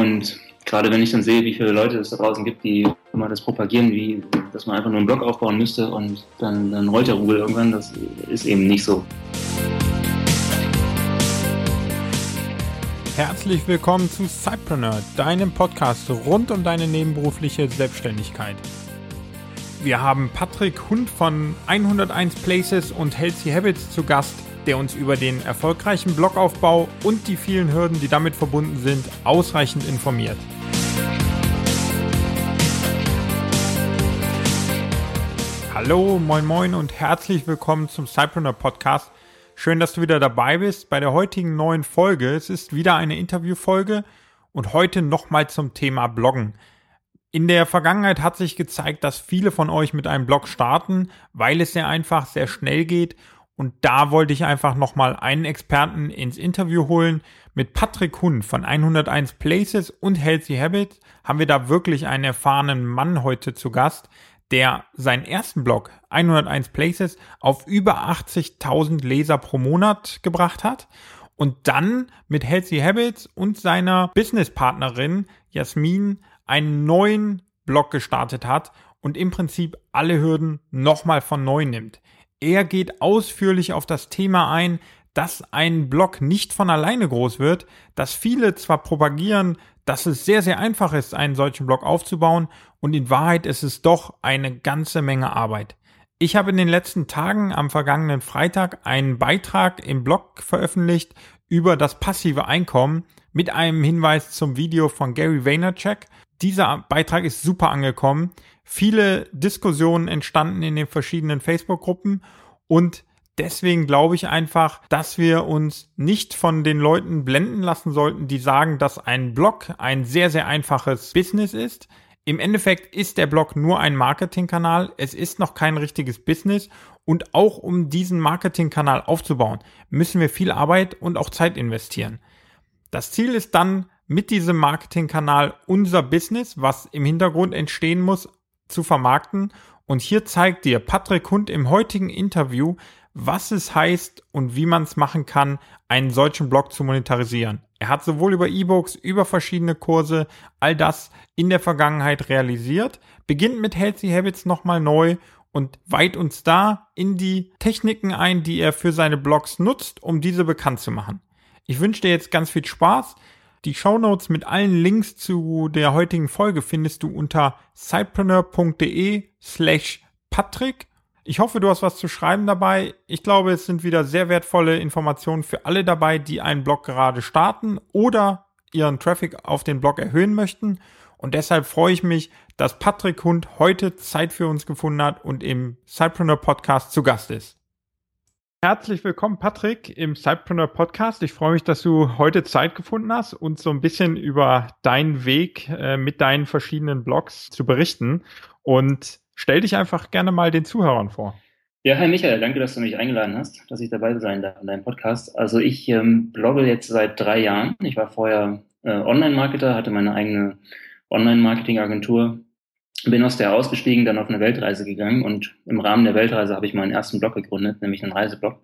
Und gerade wenn ich dann sehe, wie viele Leute es da draußen gibt, die immer das propagieren, wie dass man einfach nur einen Blog aufbauen müsste und dann, dann rollt der Rubel irgendwann, das ist eben nicht so. Herzlich willkommen zu Cypreneur, deinem Podcast rund um deine nebenberufliche Selbstständigkeit. Wir haben Patrick Hund von 101 Places und Healthy Habits zu Gast, der uns über den erfolgreichen Blogaufbau und die vielen Hürden, die damit verbunden sind, ausreichend informiert. Hallo, moin moin und herzlich willkommen zum Cypreneur Podcast. Schön, dass du wieder dabei bist bei der heutigen neuen Folge. Es ist wieder eine Interviewfolge und heute nochmal zum Thema Bloggen. In der Vergangenheit hat sich gezeigt, dass viele von euch mit einem Blog starten, weil es sehr einfach, sehr schnell geht. Und da wollte ich einfach nochmal einen Experten ins Interview holen. Mit Patrick Hund von 101 Places und Healthy Habits haben wir da wirklich einen erfahrenen Mann heute zu Gast, der seinen ersten Blog 101 Places auf über 80.000 Leser pro Monat gebracht hat und dann mit Healthy Habits und seiner Businesspartnerin Jasmin einen neuen Blog gestartet hat und im Prinzip alle Hürden nochmal von neu nimmt. Er geht ausführlich auf das Thema ein, dass ein Blog nicht von alleine groß wird, dass viele zwar propagieren, dass es sehr, sehr einfach ist, einen solchen Blog aufzubauen und in Wahrheit ist es doch eine ganze Menge Arbeit. Ich habe in den letzten Tagen am vergangenen Freitag einen Beitrag im Blog veröffentlicht über das passive Einkommen mit einem Hinweis zum Video von Gary Vaynerchuk. Dieser Beitrag ist super angekommen. Viele Diskussionen entstanden in den verschiedenen Facebook-Gruppen und deswegen glaube ich einfach, dass wir uns nicht von den Leuten blenden lassen sollten, die sagen, dass ein Blog ein sehr, sehr einfaches Business ist. Im Endeffekt ist der Blog nur ein Marketingkanal. Es ist noch kein richtiges Business. Und auch um diesen Marketingkanal aufzubauen, müssen wir viel Arbeit und auch Zeit investieren. Das Ziel ist dann, mit diesem Marketingkanal unser Business, was im Hintergrund entstehen muss, zu vermarkten. Und hier zeigt dir Patrick Hund im heutigen Interview, was es heißt und wie man es machen kann, einen solchen Blog zu monetarisieren. Er hat sowohl über E-Books, über verschiedene Kurse, all das in der Vergangenheit realisiert, beginnt mit Healthy Habits nochmal neu und weiht uns da in die Techniken ein, die er für seine Blogs nutzt, um diese bekannt zu machen. Ich wünsche dir jetzt ganz viel Spaß. Die Show Notes mit allen Links zu der heutigen Folge findest du unter sidepreneur.de slash Patrick ich hoffe, du hast was zu schreiben dabei. Ich glaube, es sind wieder sehr wertvolle Informationen für alle dabei, die einen Blog gerade starten oder ihren Traffic auf den Blog erhöhen möchten. Und deshalb freue ich mich, dass Patrick Hund heute Zeit für uns gefunden hat und im Cypreneur Podcast zu Gast ist. Herzlich willkommen, Patrick, im Cypreneur Podcast. Ich freue mich, dass du heute Zeit gefunden hast, uns so ein bisschen über deinen Weg äh, mit deinen verschiedenen Blogs zu berichten. Und Stell dich einfach gerne mal den Zuhörern vor. Ja, hi Michael, danke, dass du mich eingeladen hast, dass ich dabei sein darf in deinem Podcast. Also ich ähm, blogge jetzt seit drei Jahren. Ich war vorher äh, Online-Marketer, hatte meine eigene Online-Marketing-Agentur, bin aus der ausgestiegen, dann auf eine Weltreise gegangen und im Rahmen der Weltreise habe ich meinen ersten Blog gegründet, nämlich einen Reiseblog.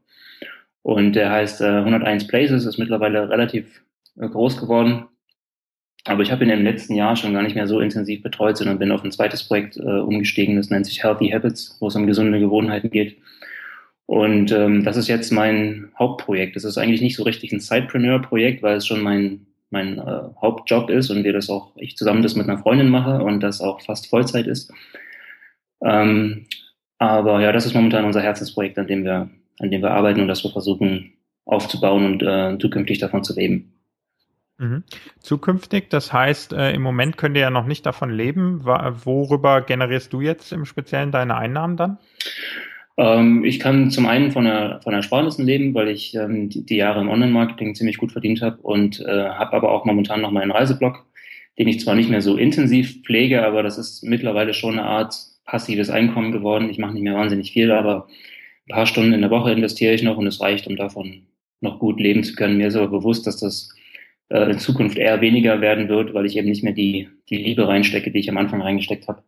Und der heißt äh, 101 Places, ist mittlerweile relativ äh, groß geworden, aber ich habe ihn im letzten Jahr schon gar nicht mehr so intensiv betreut, sondern bin auf ein zweites Projekt äh, umgestiegen. Das nennt sich Healthy Habits, wo es um gesunde Gewohnheiten geht. Und ähm, das ist jetzt mein Hauptprojekt. Das ist eigentlich nicht so richtig ein Sidepreneur-Projekt, weil es schon mein, mein äh, Hauptjob ist und wir das auch, ich zusammen das mit einer Freundin mache und das auch fast Vollzeit ist. Ähm, aber ja, das ist momentan unser Herzensprojekt, an dem wir, an dem wir arbeiten und das wir versuchen aufzubauen und äh, zukünftig davon zu leben. Mhm. Zukünftig, das heißt, äh, im Moment könnt ihr ja noch nicht davon leben. Worüber generierst du jetzt im Speziellen deine Einnahmen dann? Ähm, ich kann zum einen von der, von der Sparnissen leben, weil ich ähm, die, die, Jahre im Online-Marketing ziemlich gut verdient habe und äh, habe aber auch momentan noch meinen Reiseblog, den ich zwar nicht mehr so intensiv pflege, aber das ist mittlerweile schon eine Art passives Einkommen geworden. Ich mache nicht mehr wahnsinnig viel, aber ein paar Stunden in der Woche investiere ich noch und es reicht, um davon noch gut leben zu können. Mir ist aber bewusst, dass das äh, in Zukunft eher weniger werden wird, weil ich eben nicht mehr die, die Liebe reinstecke, die ich am Anfang reingesteckt habe.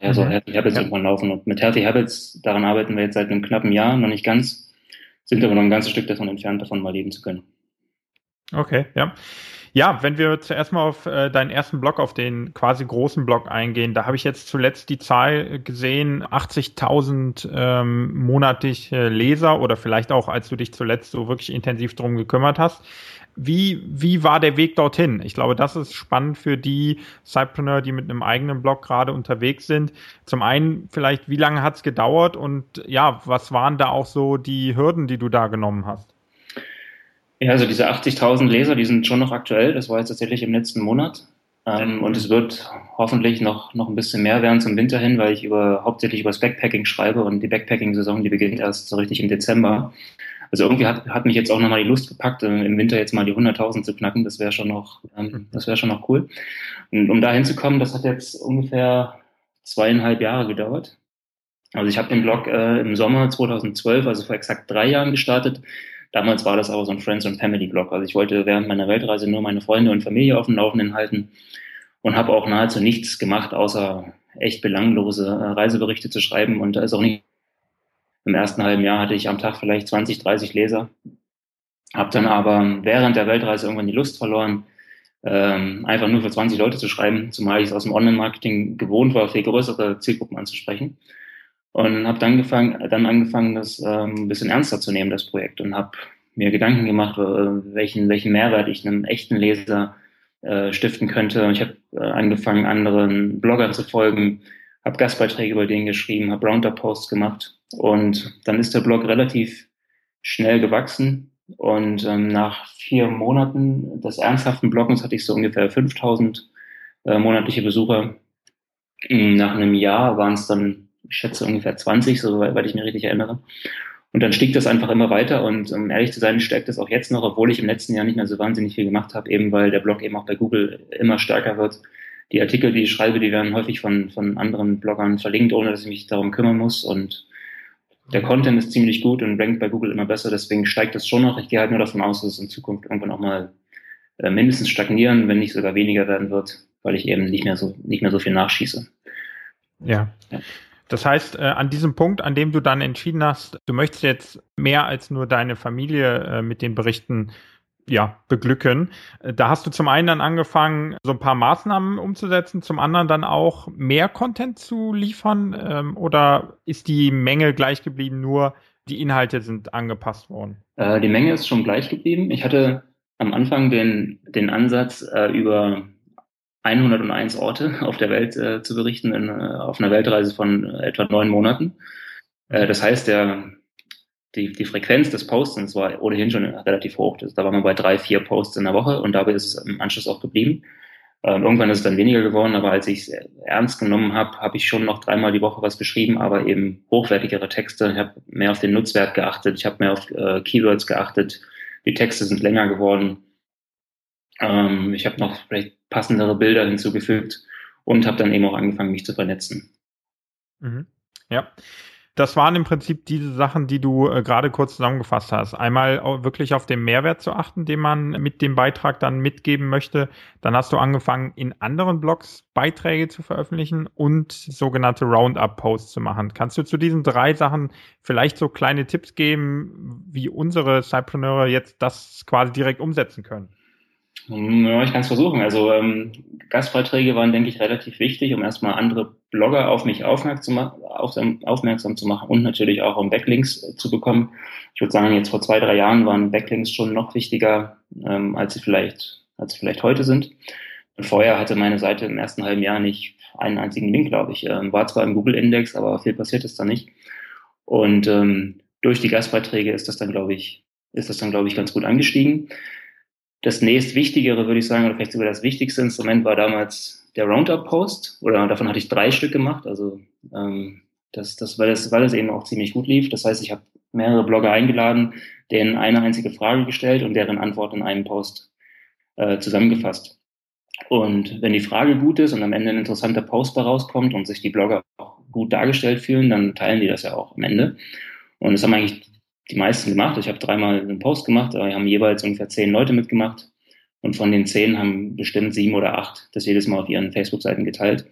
Ja, so mhm. Healthy Habits ja. irgendwann laufen. Und mit Healthy Habits, daran arbeiten wir jetzt seit einem knappen Jahr, noch nicht ganz, sind aber noch ein ganzes Stück davon entfernt, davon mal leben zu können. Okay, ja. Ja, wenn wir zuerst mal auf äh, deinen ersten Blog, auf den quasi großen Blog eingehen, da habe ich jetzt zuletzt die Zahl gesehen, 80.000 ähm, monatliche Leser oder vielleicht auch, als du dich zuletzt so wirklich intensiv drum gekümmert hast. Wie, wie war der Weg dorthin? Ich glaube, das ist spannend für die Cypreneur, die mit einem eigenen Blog gerade unterwegs sind. Zum einen vielleicht, wie lange hat es gedauert und ja, was waren da auch so die Hürden, die du da genommen hast? Ja, also diese 80.000 Leser, die sind schon noch aktuell. Das war jetzt tatsächlich im letzten Monat. Ähm, und es wird hoffentlich noch, noch ein bisschen mehr werden zum Winter hin, weil ich über, hauptsächlich über das Backpacking schreibe und die Backpacking-Saison, die beginnt erst so richtig im Dezember. Also irgendwie hat, hat mich jetzt auch nochmal die Lust gepackt, im Winter jetzt mal die 100.000 zu knacken. Das wäre schon noch, ähm, das wäre schon noch cool. Und um da hinzukommen, das hat jetzt ungefähr zweieinhalb Jahre gedauert. Also ich habe den Blog äh, im Sommer 2012, also vor exakt drei Jahren gestartet Damals war das aber so ein Friends and Family Blog. Also ich wollte während meiner Weltreise nur meine Freunde und Familie auf dem Laufenden halten und habe auch nahezu nichts gemacht, außer echt belanglose äh, Reiseberichte zu schreiben. Und da ist auch nicht. Im ersten halben Jahr hatte ich am Tag vielleicht 20, 30 Leser. Habe dann aber während der Weltreise irgendwann die Lust verloren, ähm, einfach nur für 20 Leute zu schreiben, zumal ich es aus dem Online-Marketing gewohnt war, viel größere Zielgruppen anzusprechen. Und habe dann angefangen, dann angefangen, das ähm, ein bisschen ernster zu nehmen, das Projekt, und habe mir Gedanken gemacht, äh, welchen, welchen Mehrwert ich einem echten Leser äh, stiften könnte. Ich habe äh, angefangen, anderen Bloggern zu folgen, habe Gastbeiträge über den geschrieben, habe Roundup-Posts gemacht und dann ist der Blog relativ schnell gewachsen und ähm, nach vier Monaten des ernsthaften Bloggens hatte ich so ungefähr 5000 äh, monatliche Besucher. Nach einem Jahr waren es dann ich schätze ungefähr 20, soweit ich mich richtig erinnere. Und dann stieg das einfach immer weiter und um ehrlich zu sein, stärkt das auch jetzt noch, obwohl ich im letzten Jahr nicht mehr so wahnsinnig viel gemacht habe, eben weil der Blog eben auch bei Google immer stärker wird. Die Artikel, die ich schreibe, die werden häufig von, von anderen Bloggern verlinkt, ohne dass ich mich darum kümmern muss. Und der Content ist ziemlich gut und rankt bei Google immer besser, deswegen steigt das schon noch. Ich gehe halt nur davon aus, dass es in Zukunft irgendwann auch mal äh, mindestens stagnieren, wenn nicht sogar weniger werden wird, weil ich eben nicht mehr so, nicht mehr so viel nachschieße. Ja. ja. Das heißt, äh, an diesem Punkt, an dem du dann entschieden hast, du möchtest jetzt mehr als nur deine Familie äh, mit den Berichten ja, beglücken. Äh, da hast du zum einen dann angefangen, so ein paar Maßnahmen umzusetzen, zum anderen dann auch mehr Content zu liefern ähm, oder ist die Menge gleich geblieben, nur die Inhalte sind angepasst worden? Äh, die Menge ist schon gleich geblieben. Ich hatte am Anfang den, den Ansatz, äh, über 101 Orte auf der Welt äh, zu berichten, in, äh, auf einer Weltreise von äh, etwa neun Monaten. Das heißt, der, die, die Frequenz des Postens war ohnehin schon relativ hoch. Da waren wir bei drei, vier Posts in der Woche und dabei ist es im Anschluss auch geblieben. Ähm, irgendwann ist es dann weniger geworden, aber als ich es ernst genommen habe, habe ich schon noch dreimal die Woche was geschrieben, aber eben hochwertigere Texte. Ich habe mehr auf den Nutzwert geachtet, ich habe mehr auf äh, Keywords geachtet. Die Texte sind länger geworden. Ähm, ich habe noch vielleicht passendere Bilder hinzugefügt und habe dann eben auch angefangen, mich zu vernetzen. Mhm. Ja. Das waren im Prinzip diese Sachen, die du äh, gerade kurz zusammengefasst hast. Einmal wirklich auf den Mehrwert zu achten, den man mit dem Beitrag dann mitgeben möchte. Dann hast du angefangen, in anderen Blogs Beiträge zu veröffentlichen und sogenannte Roundup-Posts zu machen. Kannst du zu diesen drei Sachen vielleicht so kleine Tipps geben, wie unsere Cypreneure jetzt das quasi direkt umsetzen können? Ja, ich kann es versuchen. Also ähm, Gastbeiträge waren, denke ich, relativ wichtig, um erstmal andere Blogger auf mich aufmerksam, auf, aufmerksam zu machen und natürlich auch um Backlinks äh, zu bekommen. Ich würde sagen, jetzt vor zwei, drei Jahren waren Backlinks schon noch wichtiger, ähm, als sie vielleicht, als sie vielleicht heute sind. Und vorher hatte meine Seite im ersten halben Jahr nicht einen einzigen Link, glaube ich. Ähm, war zwar im Google-Index, aber viel passiert ist da nicht. Und ähm, durch die Gastbeiträge ist das dann, glaube ich, ist das dann, glaube ich, ganz gut angestiegen. Das nächstwichtigere, würde ich sagen, oder vielleicht sogar das wichtigste Instrument war damals der Roundup-Post. Oder davon hatte ich drei Stück gemacht. Also ähm, das, das, weil, das, weil es eben auch ziemlich gut lief. Das heißt, ich habe mehrere Blogger eingeladen, denen eine einzige Frage gestellt und deren Antwort in einem Post äh, zusammengefasst. Und wenn die Frage gut ist und am Ende ein interessanter Post rauskommt und sich die Blogger auch gut dargestellt fühlen, dann teilen die das ja auch am Ende. Und das haben eigentlich die meisten gemacht. Ich habe dreimal einen Post gemacht, da haben jeweils ungefähr zehn Leute mitgemacht. Und von den zehn haben bestimmt sieben oder acht das jedes Mal auf ihren Facebook-Seiten geteilt.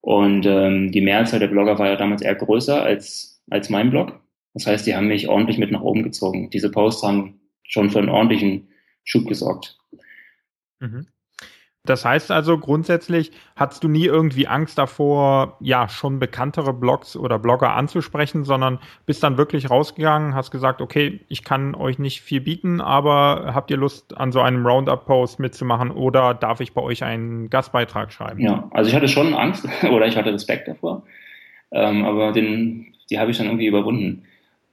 Und ähm, die Mehrzahl der Blogger war ja damals eher größer als, als mein Blog. Das heißt, die haben mich ordentlich mit nach oben gezogen. Diese Posts haben schon für einen ordentlichen Schub gesorgt. Mhm. Das heißt also grundsätzlich, hattest du nie irgendwie Angst davor, ja, schon bekanntere Blogs oder Blogger anzusprechen, sondern bist dann wirklich rausgegangen, hast gesagt, okay, ich kann euch nicht viel bieten, aber habt ihr Lust, an so einem Roundup-Post mitzumachen oder darf ich bei euch einen Gastbeitrag schreiben? Ja, also ich hatte schon Angst oder ich hatte Respekt davor, ähm, aber den, die habe ich dann irgendwie überwunden.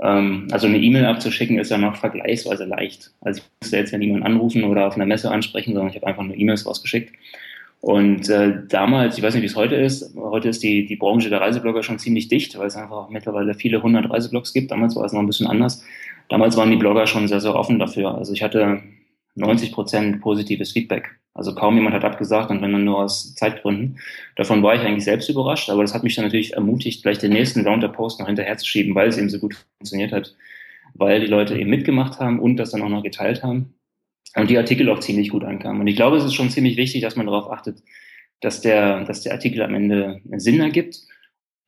Ähm, also eine E-Mail abzuschicken ist ja noch vergleichsweise leicht. Also ich musste jetzt ja niemanden anrufen oder auf einer Messe ansprechen, sondern ich habe einfach nur E-Mails rausgeschickt. Und äh, damals, ich weiß nicht, wie es heute ist, heute ist die, die Branche der Reiseblogger schon ziemlich dicht, weil es einfach mittlerweile viele hundert Reiseblogs gibt. Damals war es noch ein bisschen anders. Damals waren die Blogger schon sehr, sehr offen dafür. Also ich hatte 90 Prozent positives Feedback. Also kaum jemand hat abgesagt und wenn dann nur aus Zeitgründen. Davon war ich eigentlich selbst überrascht, aber das hat mich dann natürlich ermutigt, gleich den nächsten Roundup-Post noch hinterher zu schieben, weil es eben so gut funktioniert hat, weil die Leute eben mitgemacht haben und das dann auch noch geteilt haben und die Artikel auch ziemlich gut ankamen. Und ich glaube, es ist schon ziemlich wichtig, dass man darauf achtet, dass der, dass der Artikel am Ende Sinn ergibt,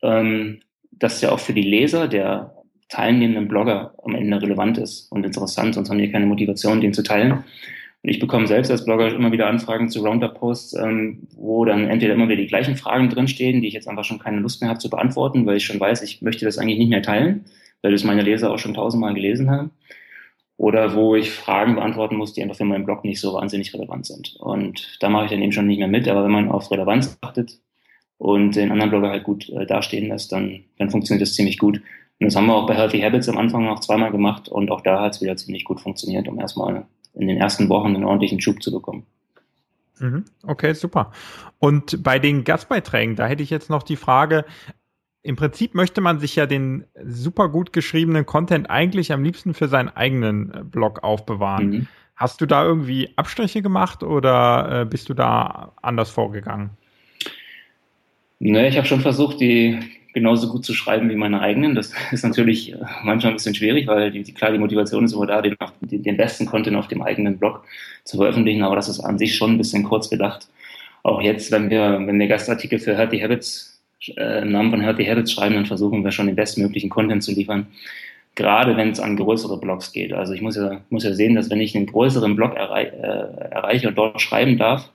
ähm, dass der auch für die Leser der teilnehmenden Blogger am Ende relevant ist und interessant, sonst haben die keine Motivation, den zu teilen. Und ich bekomme selbst als Blogger immer wieder Anfragen zu Roundup-Posts, ähm, wo dann entweder immer wieder die gleichen Fragen drinstehen, die ich jetzt einfach schon keine Lust mehr habe zu beantworten, weil ich schon weiß, ich möchte das eigentlich nicht mehr teilen, weil das meine Leser auch schon tausendmal gelesen haben. Oder wo ich Fragen beantworten muss, die einfach für meinen Blog nicht so wahnsinnig relevant sind. Und da mache ich dann eben schon nicht mehr mit. Aber wenn man auf Relevanz achtet und den anderen Blogger halt gut äh, dastehen lässt, dann, dann funktioniert das ziemlich gut. Und das haben wir auch bei Healthy Habits am Anfang noch zweimal gemacht und auch da hat es wieder ziemlich gut funktioniert, um erstmal in den ersten Wochen einen ordentlichen Schub zu bekommen. Mhm. Okay, super. Und bei den Gastbeiträgen, da hätte ich jetzt noch die Frage, im Prinzip möchte man sich ja den super gut geschriebenen Content eigentlich am liebsten für seinen eigenen äh, Blog aufbewahren. Mhm. Hast du da irgendwie Abstriche gemacht oder äh, bist du da anders vorgegangen? Ne, ich habe schon versucht, die genauso gut zu schreiben wie meine eigenen. Das ist natürlich äh, manchmal ein bisschen schwierig, weil die, klar, die Motivation ist immer da, den, den, besten Content auf dem eigenen Blog zu veröffentlichen, aber das ist an sich schon ein bisschen kurz gedacht. Auch jetzt, wenn wir, wenn wir Gastartikel für Healthy Habits äh, im Namen von Healthy Habits schreiben, dann versuchen wir schon den bestmöglichen Content zu liefern. Gerade wenn es an größere Blogs geht. Also ich muss ja, muss ja sehen, dass wenn ich einen größeren Blog errei äh, erreiche und dort schreiben darf,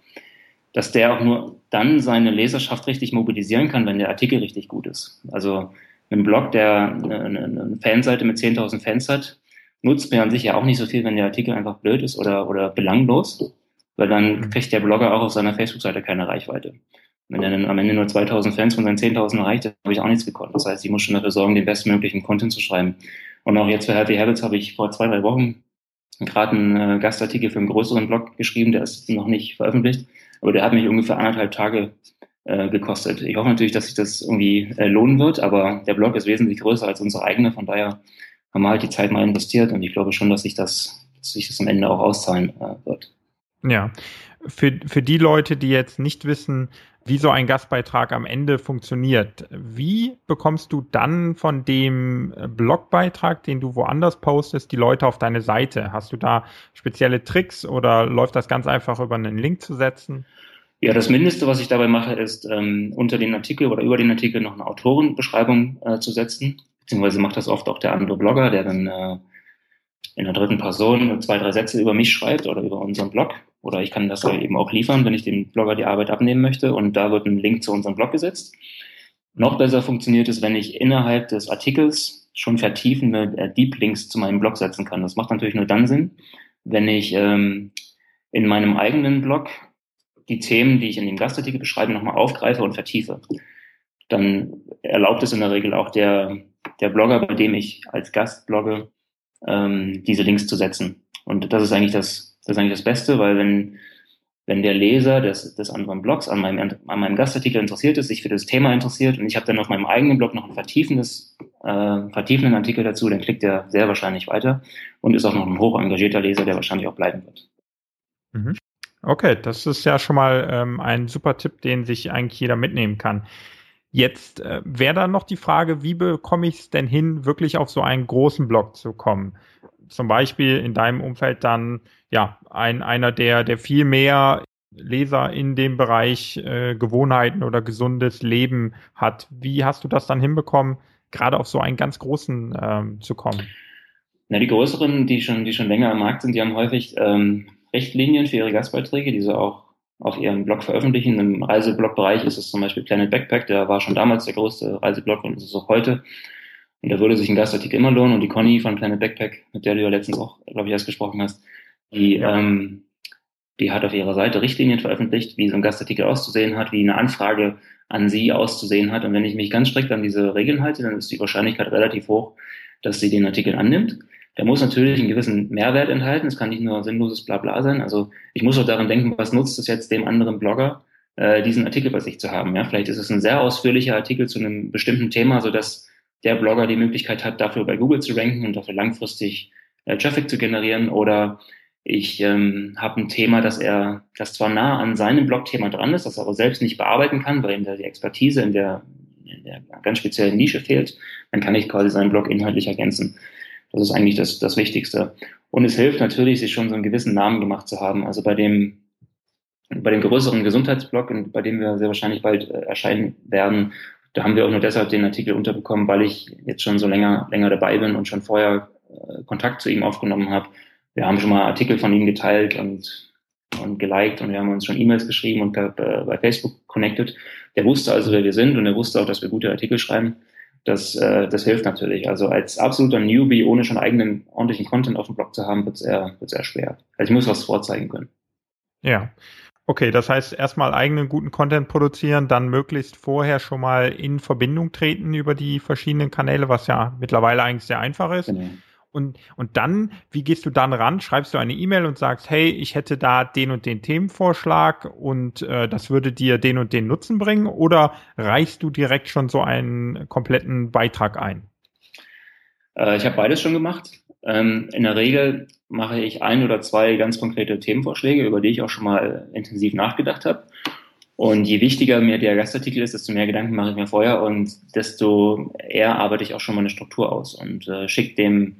dass der auch nur dann seine Leserschaft richtig mobilisieren kann, wenn der Artikel richtig gut ist. Also ein Blog, der eine, Fanseite mit 10.000 Fans hat, nutzt mir an sich ja auch nicht so viel, wenn der Artikel einfach blöd ist oder, oder belanglos, weil dann mhm. kriegt der Blogger auch auf seiner Facebook-Seite keine Reichweite. Wenn er dann am Ende nur 2.000 Fans von seinen 10.000 erreicht, dann habe ich auch nichts gekonnt. Das heißt, ich muss schon dafür sorgen, den bestmöglichen Content zu schreiben. Und auch jetzt für Healthy Habits habe ich vor zwei, drei Wochen gerade einen äh, Gastartikel für einen größeren Blog geschrieben, der ist noch nicht veröffentlicht. Aber der hat mich ungefähr anderthalb Tage äh, gekostet. Ich hoffe natürlich, dass sich das irgendwie äh, lohnen wird, aber der Blog ist wesentlich größer als unsere eigene. Von daher haben wir halt die Zeit mal investiert und ich glaube schon, dass sich das, dass sich das am Ende auch auszahlen äh, wird. Ja, für, für die Leute, die jetzt nicht wissen, wie so ein Gastbeitrag am Ende funktioniert. Wie bekommst du dann von dem Blogbeitrag, den du woanders postest, die Leute auf deine Seite? Hast du da spezielle Tricks oder läuft das ganz einfach über einen Link zu setzen? Ja, das Mindeste, was ich dabei mache, ist ähm, unter den Artikel oder über den Artikel noch eine Autorenbeschreibung äh, zu setzen. Beziehungsweise macht das oft auch der andere Blogger, der dann äh, in der dritten Person zwei, drei Sätze über mich schreibt oder über unseren Blog. Oder ich kann das eben auch liefern, wenn ich dem Blogger die Arbeit abnehmen möchte. Und da wird ein Link zu unserem Blog gesetzt. Noch besser funktioniert es, wenn ich innerhalb des Artikels schon vertiefende äh, Deep Links zu meinem Blog setzen kann. Das macht natürlich nur dann Sinn, wenn ich ähm, in meinem eigenen Blog die Themen, die ich in dem Gastartikel beschreibe, nochmal aufgreife und vertiefe. Dann erlaubt es in der Regel auch der, der Blogger, bei dem ich als Gast blogge, ähm, diese Links zu setzen. Und das ist eigentlich das, das ist eigentlich das Beste, weil wenn, wenn der Leser des, des anderen Blogs an meinem, an meinem Gastartikel interessiert ist, sich für das Thema interessiert und ich habe dann auf meinem eigenen Blog noch ein vertiefendes, äh, vertiefenden Artikel dazu, dann klickt er sehr wahrscheinlich weiter und ist auch noch ein hoch engagierter Leser, der wahrscheinlich auch bleiben wird. Mhm. Okay, das ist ja schon mal ähm, ein super Tipp, den sich eigentlich jeder mitnehmen kann. Jetzt äh, wäre dann noch die Frage, wie bekomme ich es denn hin, wirklich auf so einen großen Blog zu kommen? Zum Beispiel in deinem Umfeld dann ja, ein, einer, der, der viel mehr Leser in dem Bereich äh, Gewohnheiten oder gesundes Leben hat. Wie hast du das dann hinbekommen, gerade auf so einen ganz großen ähm, zu kommen? Na, die größeren, die schon, die schon länger am Markt sind, die haben häufig ähm, Richtlinien für ihre Gastbeiträge, die sie auch auf ihrem Blog veröffentlichen. Im Reiseblogbereich ist es zum Beispiel Planet Backpack, der war schon damals der größte Reiseblog und ist es auch heute. Und da würde sich ein Gastartikel immer lohnen. Und die Conny von Planet Backpack, mit der du ja letztens auch, glaube ich, erst gesprochen hast, die, ja. ähm, die hat auf ihrer Seite Richtlinien veröffentlicht, wie so ein Gastartikel auszusehen hat, wie eine Anfrage an sie auszusehen hat. Und wenn ich mich ganz strikt an diese Regeln halte, dann ist die Wahrscheinlichkeit relativ hoch, dass sie den Artikel annimmt. Der muss natürlich einen gewissen Mehrwert enthalten. Es kann nicht nur sinnloses Blabla sein. Also ich muss auch daran denken, was nutzt es jetzt dem anderen Blogger, äh, diesen Artikel bei sich zu haben. Ja, vielleicht ist es ein sehr ausführlicher Artikel zu einem bestimmten Thema, so dass der Blogger die Möglichkeit hat, dafür bei Google zu ranken und dafür langfristig äh, Traffic zu generieren. Oder ich ähm, habe ein Thema, das er, das zwar nah an seinem Blogthema dran ist, das er aber selbst nicht bearbeiten kann, weil ihm da die Expertise in der, in der ganz speziellen Nische fehlt, dann kann ich quasi seinen Blog inhaltlich ergänzen. Das ist eigentlich das, das Wichtigste. Und es hilft natürlich, sich schon so einen gewissen Namen gemacht zu haben. Also bei dem, bei dem größeren Gesundheitsblog, bei dem wir sehr wahrscheinlich bald äh, erscheinen werden, da haben wir auch nur deshalb den Artikel unterbekommen, weil ich jetzt schon so länger, länger dabei bin und schon vorher äh, Kontakt zu ihm aufgenommen habe. Wir haben schon mal Artikel von ihm geteilt und, und geliked und wir haben uns schon E-Mails geschrieben und bei, bei Facebook connected. Der wusste also, wer wir sind und er wusste auch, dass wir gute Artikel schreiben. Das, äh, das hilft natürlich. Also als absoluter Newbie, ohne schon eigenen ordentlichen Content auf dem Blog zu haben, wird es eher, eher schwer. Also ich muss was vorzeigen können. Ja. Okay, das heißt erstmal eigenen guten Content produzieren, dann möglichst vorher schon mal in Verbindung treten über die verschiedenen Kanäle, was ja mittlerweile eigentlich sehr einfach ist. Genau. Und, und dann, wie gehst du dann ran? Schreibst du eine E-Mail und sagst, hey, ich hätte da den und den Themenvorschlag und äh, das würde dir den und den Nutzen bringen? Oder reichst du direkt schon so einen kompletten Beitrag ein? Äh, ich habe beides schon gemacht. Ähm, in der Regel mache ich ein oder zwei ganz konkrete Themenvorschläge, über die ich auch schon mal intensiv nachgedacht habe. Und je wichtiger mir der Gastartikel ist, desto mehr Gedanken mache ich mir vorher und desto eher arbeite ich auch schon mal eine Struktur aus und äh, schicke dem,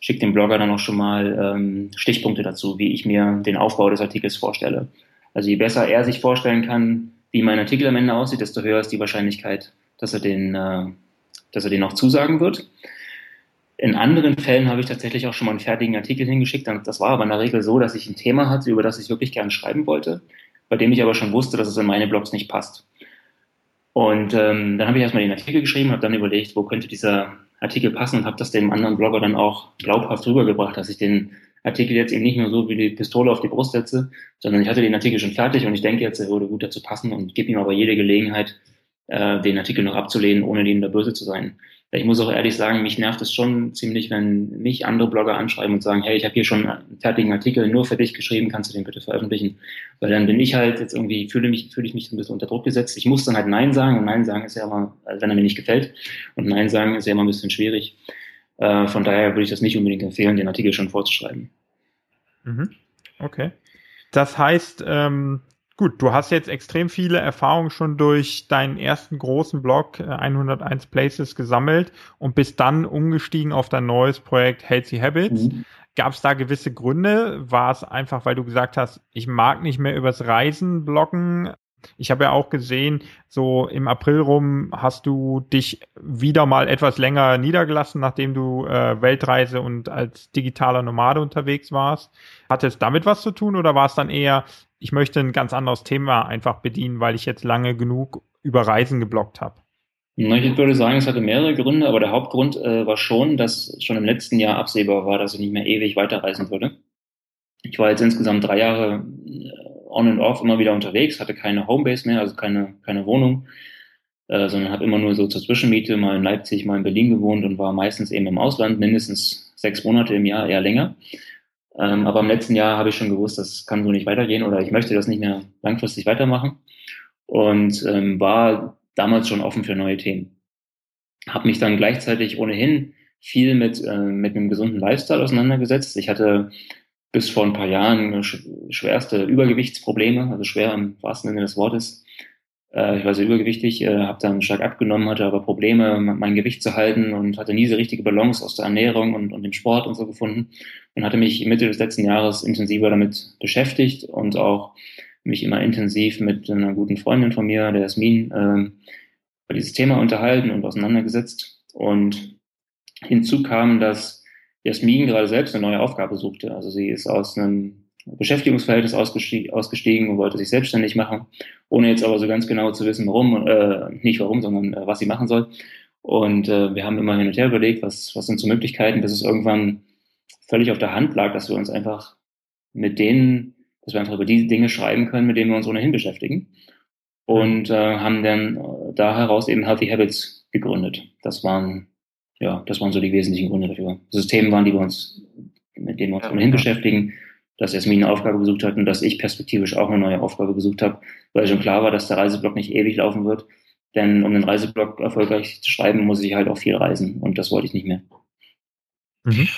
schick dem Blogger dann auch schon mal ähm, Stichpunkte dazu, wie ich mir den Aufbau des Artikels vorstelle. Also je besser er sich vorstellen kann, wie mein Artikel am Ende aussieht, desto höher ist die Wahrscheinlichkeit, dass er den, äh, dass er den auch zusagen wird. In anderen Fällen habe ich tatsächlich auch schon mal einen fertigen Artikel hingeschickt. Das war aber in der Regel so, dass ich ein Thema hatte, über das ich wirklich gerne schreiben wollte, bei dem ich aber schon wusste, dass es in meine Blogs nicht passt. Und ähm, dann habe ich erstmal den Artikel geschrieben, habe dann überlegt, wo könnte dieser Artikel passen und habe das dem anderen Blogger dann auch glaubhaft rübergebracht, dass ich den Artikel jetzt eben nicht nur so wie die Pistole auf die Brust setze, sondern ich hatte den Artikel schon fertig und ich denke jetzt, er würde gut dazu passen und gebe ihm aber jede Gelegenheit, äh, den Artikel noch abzulehnen, ohne ihm da böse zu sein ich muss auch ehrlich sagen, mich nervt es schon ziemlich, wenn mich andere Blogger anschreiben und sagen, hey, ich habe hier schon einen fertigen Artikel nur für dich geschrieben, kannst du den bitte veröffentlichen? Weil dann bin ich halt jetzt irgendwie, fühle mich, fühle ich mich ein bisschen unter Druck gesetzt. Ich muss dann halt Nein sagen und Nein sagen ist ja immer, also wenn er mir nicht gefällt und Nein sagen ist ja immer ein bisschen schwierig. Äh, von daher würde ich das nicht unbedingt empfehlen, den Artikel schon vorzuschreiben. Mhm. Okay. Das heißt, ähm, Gut, du hast jetzt extrem viele Erfahrungen schon durch deinen ersten großen Blog 101 äh, Places gesammelt und bist dann umgestiegen auf dein neues Projekt Healthy Habits. Mhm. Gab es da gewisse Gründe? War es einfach, weil du gesagt hast, ich mag nicht mehr übers Reisen bloggen? Ich habe ja auch gesehen, so im April rum hast du dich wieder mal etwas länger niedergelassen, nachdem du äh, Weltreise und als digitaler Nomade unterwegs warst. Hatte es damit was zu tun oder war es dann eher, ich möchte ein ganz anderes Thema einfach bedienen, weil ich jetzt lange genug über Reisen geblockt habe? Ich würde sagen, es hatte mehrere Gründe, aber der Hauptgrund äh, war schon, dass schon im letzten Jahr absehbar war, dass ich nicht mehr ewig weiterreisen würde. Ich war jetzt insgesamt drei Jahre äh, on and off immer wieder unterwegs, hatte keine Homebase mehr, also keine, keine Wohnung, äh, sondern habe immer nur so zur Zwischenmiete mal in Leipzig, mal in Berlin gewohnt und war meistens eben im Ausland, mindestens sechs Monate im Jahr, eher länger. Ähm, aber im letzten Jahr habe ich schon gewusst, das kann so nicht weitergehen oder ich möchte das nicht mehr langfristig weitermachen und ähm, war damals schon offen für neue Themen. Habe mich dann gleichzeitig ohnehin viel mit, äh, mit einem gesunden Lifestyle auseinandergesetzt. Ich hatte bis vor ein paar Jahren schwerste Übergewichtsprobleme, also schwer im wahrsten Sinne des Wortes. Äh, ich war sehr übergewichtig, äh, habe dann stark abgenommen, hatte aber Probleme, mein Gewicht zu halten und hatte nie so richtige Balance aus der Ernährung und, und dem Sport und so gefunden und hatte mich Mitte des letzten Jahres intensiver damit beschäftigt und auch mich immer intensiv mit einer guten Freundin von mir, der Jasmin, äh, über dieses Thema unterhalten und auseinandergesetzt. Und hinzu kam, dass Jasmin gerade selbst eine neue Aufgabe suchte. Also sie ist aus einem Beschäftigungsverhältnis ausgestiegen, ausgestiegen und wollte sich selbstständig machen, ohne jetzt aber so ganz genau zu wissen, warum, äh, nicht warum, sondern äh, was sie machen soll. Und äh, wir haben immer hin und her überlegt, was, was sind so Möglichkeiten, bis es irgendwann völlig auf der Hand lag, dass wir uns einfach mit denen, dass wir einfach über die Dinge schreiben können, mit denen wir uns ohnehin beschäftigen. Und äh, haben dann äh, da heraus eben Healthy Habits gegründet. Das waren, ja, das waren so die wesentlichen Gründe dafür. Systeme waren, die wir uns, mit denen wir uns ja, ohnehin ja. beschäftigen, dass Jasmin eine Aufgabe gesucht hat und dass ich perspektivisch auch eine neue Aufgabe gesucht habe, weil schon klar war, dass der Reiseblock nicht ewig laufen wird. Denn um den Reiseblock erfolgreich zu schreiben, muss ich halt auch viel reisen und das wollte ich nicht mehr. Mhm.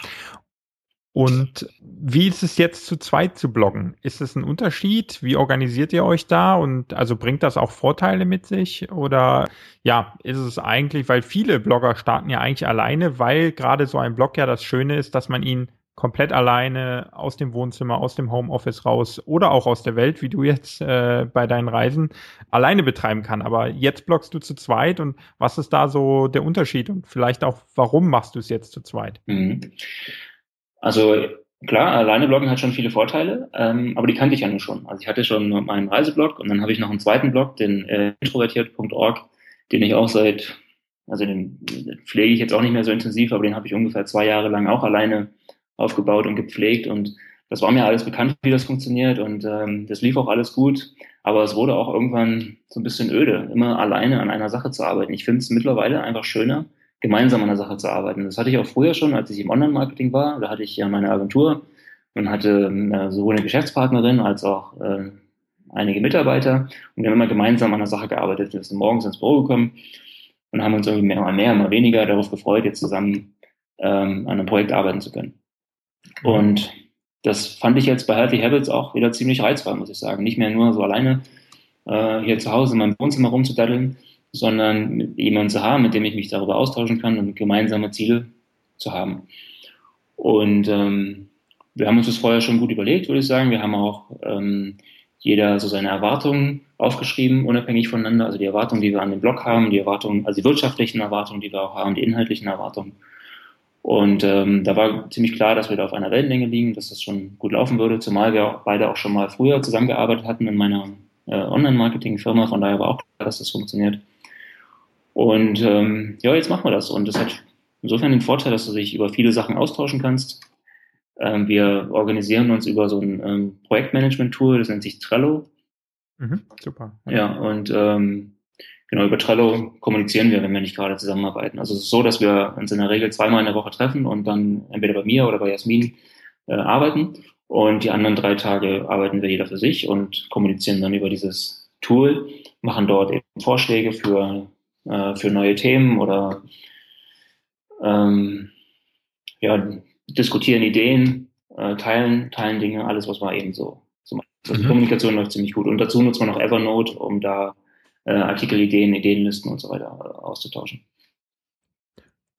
Und wie ist es jetzt zu zweit zu bloggen? Ist es ein Unterschied? Wie organisiert ihr euch da? Und also bringt das auch Vorteile mit sich? Oder ja, ist es eigentlich, weil viele Blogger starten ja eigentlich alleine, weil gerade so ein Blog ja das Schöne ist, dass man ihn komplett alleine aus dem Wohnzimmer, aus dem Homeoffice raus oder auch aus der Welt, wie du jetzt äh, bei deinen Reisen, alleine betreiben kann. Aber jetzt bloggst du zu zweit und was ist da so der Unterschied und vielleicht auch, warum machst du es jetzt zu zweit? Mhm. Also klar, alleine bloggen hat schon viele Vorteile, ähm, aber die kannte ich ja nur schon. Also ich hatte schon meinen Reiseblog und dann habe ich noch einen zweiten Blog, den äh, introvertiert.org, den ich auch seit, also den, pflege ich jetzt auch nicht mehr so intensiv, aber den habe ich ungefähr zwei Jahre lang auch alleine aufgebaut und gepflegt und das war mir alles bekannt, wie das funktioniert und ähm, das lief auch alles gut, aber es wurde auch irgendwann so ein bisschen öde, immer alleine an einer Sache zu arbeiten. Ich finde es mittlerweile einfach schöner, gemeinsam an der Sache zu arbeiten. Das hatte ich auch früher schon, als ich im Online-Marketing war. Da hatte ich ja meine Agentur und hatte äh, sowohl eine Geschäftspartnerin als auch äh, einige Mitarbeiter. Und wir haben immer gemeinsam an der Sache gearbeitet. Wir sind morgens ins Büro gekommen und haben uns irgendwie mehr, mal mehr, mal weniger darauf gefreut, jetzt zusammen ähm, an einem Projekt arbeiten zu können. Und das fand ich jetzt bei Healthy Habits auch wieder ziemlich reizvoll, muss ich sagen. Nicht mehr nur so alleine äh, hier zu Hause in meinem Wohnzimmer rumzudaddeln, sondern jemanden zu haben, mit dem ich mich darüber austauschen kann und gemeinsame Ziele zu haben. Und ähm, wir haben uns das vorher schon gut überlegt, würde ich sagen. Wir haben auch ähm, jeder so seine Erwartungen aufgeschrieben, unabhängig voneinander. Also die Erwartungen, die wir an den Blog haben, die Erwartungen, also die wirtschaftlichen Erwartungen, die wir auch haben, die inhaltlichen Erwartungen. Und ähm, da war ziemlich klar, dass wir da auf einer Wellenlänge liegen, dass das schon gut laufen würde, zumal wir auch beide auch schon mal früher zusammengearbeitet hatten in meiner äh, Online-Marketing-Firma. Von daher war auch klar, dass das funktioniert. Und ähm, ja, jetzt machen wir das. Und das hat insofern den Vorteil, dass du dich über viele Sachen austauschen kannst. Ähm, wir organisieren uns über so ein ähm, Projektmanagement-Tool, das nennt sich Trello. Mhm, super. Ja, und ähm, genau über Trello kommunizieren wir, wenn wir nicht gerade zusammenarbeiten. Also es ist so, dass wir uns in der Regel zweimal in der Woche treffen und dann entweder bei mir oder bei Jasmin äh, arbeiten. Und die anderen drei Tage arbeiten wir jeder für sich und kommunizieren dann über dieses Tool, machen dort eben Vorschläge für äh, für neue Themen oder ähm, ja, diskutieren Ideen, äh, teilen, teilen Dinge, alles, was man eben so, so macht. Also die mhm. Kommunikation läuft ziemlich gut. Und dazu nutzt man noch Evernote, um da äh, Artikelideen, Ideenlisten und so weiter äh, auszutauschen.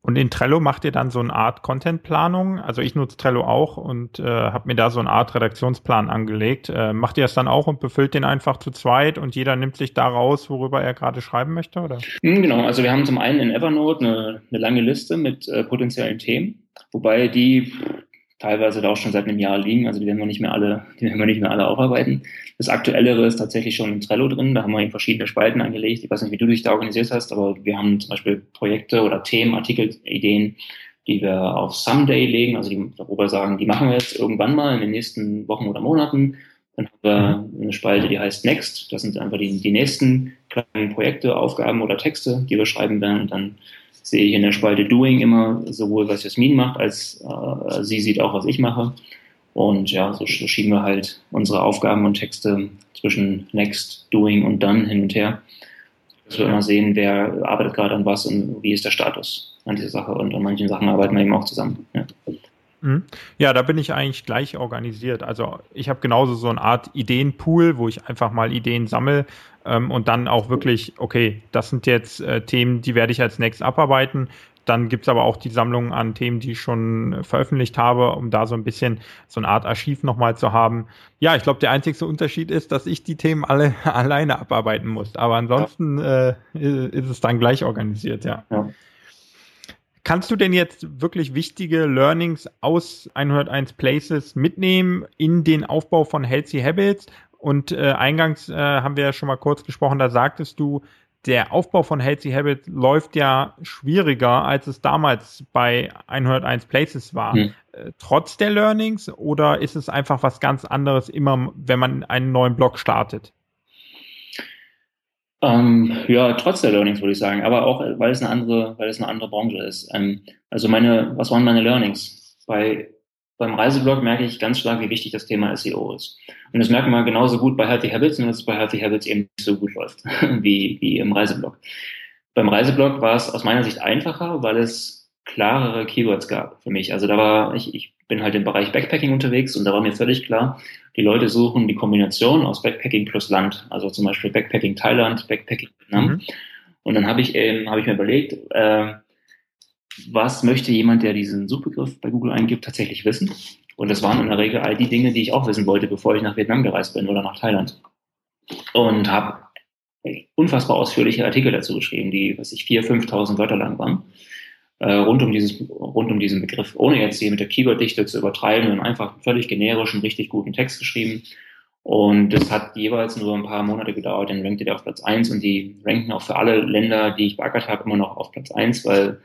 Und in Trello macht ihr dann so eine Art Contentplanung. Also ich nutze Trello auch und äh, habe mir da so eine Art Redaktionsplan angelegt. Äh, macht ihr das dann auch und befüllt den einfach zu zweit und jeder nimmt sich da raus, worüber er gerade schreiben möchte, oder? Hm, genau, also wir haben zum einen in Evernote eine, eine lange Liste mit äh, potenziellen Themen, wobei die teilweise da auch schon seit einem Jahr liegen. Also die werden wir nicht mehr alle, die werden wir nicht mehr alle aufarbeiten. Das Aktuellere ist tatsächlich schon in Trello drin. Da haben wir eben verschiedene Spalten angelegt. Ich weiß nicht, wie du dich da organisiert hast, aber wir haben zum Beispiel Projekte oder Themen, Artikel, Ideen, die wir auf Someday legen, also die, darüber sagen, die machen wir jetzt irgendwann mal in den nächsten Wochen oder Monaten. Dann haben wir mhm. eine Spalte, die heißt Next. Das sind einfach die, die nächsten kleinen Projekte, Aufgaben oder Texte, die wir schreiben werden. Und dann sehe ich in der Spalte Doing immer sowohl, was Jasmin macht, als äh, sie sieht auch, was ich mache. Und ja, so, so schieben wir halt unsere Aufgaben und Texte zwischen Next, Doing und Done hin und her. Dass wir immer sehen, wer arbeitet gerade an was und wie ist der Status an dieser Sache. Und an manchen Sachen arbeiten wir eben auch zusammen. Ja. Mhm. Ja, da bin ich eigentlich gleich organisiert. Also ich habe genauso so eine Art Ideenpool, wo ich einfach mal Ideen sammle ähm, und dann auch wirklich, okay, das sind jetzt äh, Themen, die werde ich als nächstes abarbeiten. Dann gibt's aber auch die Sammlung an Themen, die ich schon veröffentlicht habe, um da so ein bisschen so eine Art Archiv nochmal zu haben. Ja, ich glaube, der einzigste Unterschied ist, dass ich die Themen alle alleine abarbeiten muss. Aber ansonsten ja. äh, ist es dann gleich organisiert, ja. ja. Kannst du denn jetzt wirklich wichtige Learnings aus 101 Places mitnehmen in den Aufbau von Healthy Habits? Und äh, eingangs äh, haben wir ja schon mal kurz gesprochen, da sagtest du, der Aufbau von Healthy Habit läuft ja schwieriger, als es damals bei 101 Places war. Hm. Äh, trotz der Learnings oder ist es einfach was ganz anderes immer, wenn man einen neuen Blog startet? Ähm, ja, trotz der Learnings würde ich sagen, aber auch, weil es eine andere, weil es eine andere Branche ist. Ähm, also meine, was waren meine Learnings? Bei beim Reiseblog merke ich ganz stark, wie wichtig das Thema SEO ist. Und das merkt man genauso gut bei Healthy Habits, nur dass es bei Healthy Habits eben nicht so gut läuft wie, wie im Reiseblog. Beim Reiseblog war es aus meiner Sicht einfacher, weil es klarere Keywords gab für mich. Also da war, ich, ich bin halt im Bereich Backpacking unterwegs und da war mir völlig klar, die Leute suchen die Kombination aus Backpacking plus Land. Also zum Beispiel Backpacking Thailand, Backpacking Vietnam. Mhm. Und dann habe ich eben, habe ich mir überlegt, äh, was möchte jemand, der diesen Suchbegriff bei Google eingibt, tatsächlich wissen? Und das waren in der Regel all die Dinge, die ich auch wissen wollte, bevor ich nach Vietnam gereist bin oder nach Thailand. Und habe unfassbar ausführliche Artikel dazu geschrieben, die, was ich, 4.000, 5.000 Wörter lang waren, rund, um dieses, rund um diesen Begriff, ohne jetzt hier mit der Keyworddichte zu übertreiben, sondern einfach völlig generischen, richtig guten Text geschrieben. Und das hat jeweils nur ein paar Monate gedauert, dann rankte der auf Platz eins und die ranken auch für alle Länder, die ich beackert habe, immer noch auf Platz eins, weil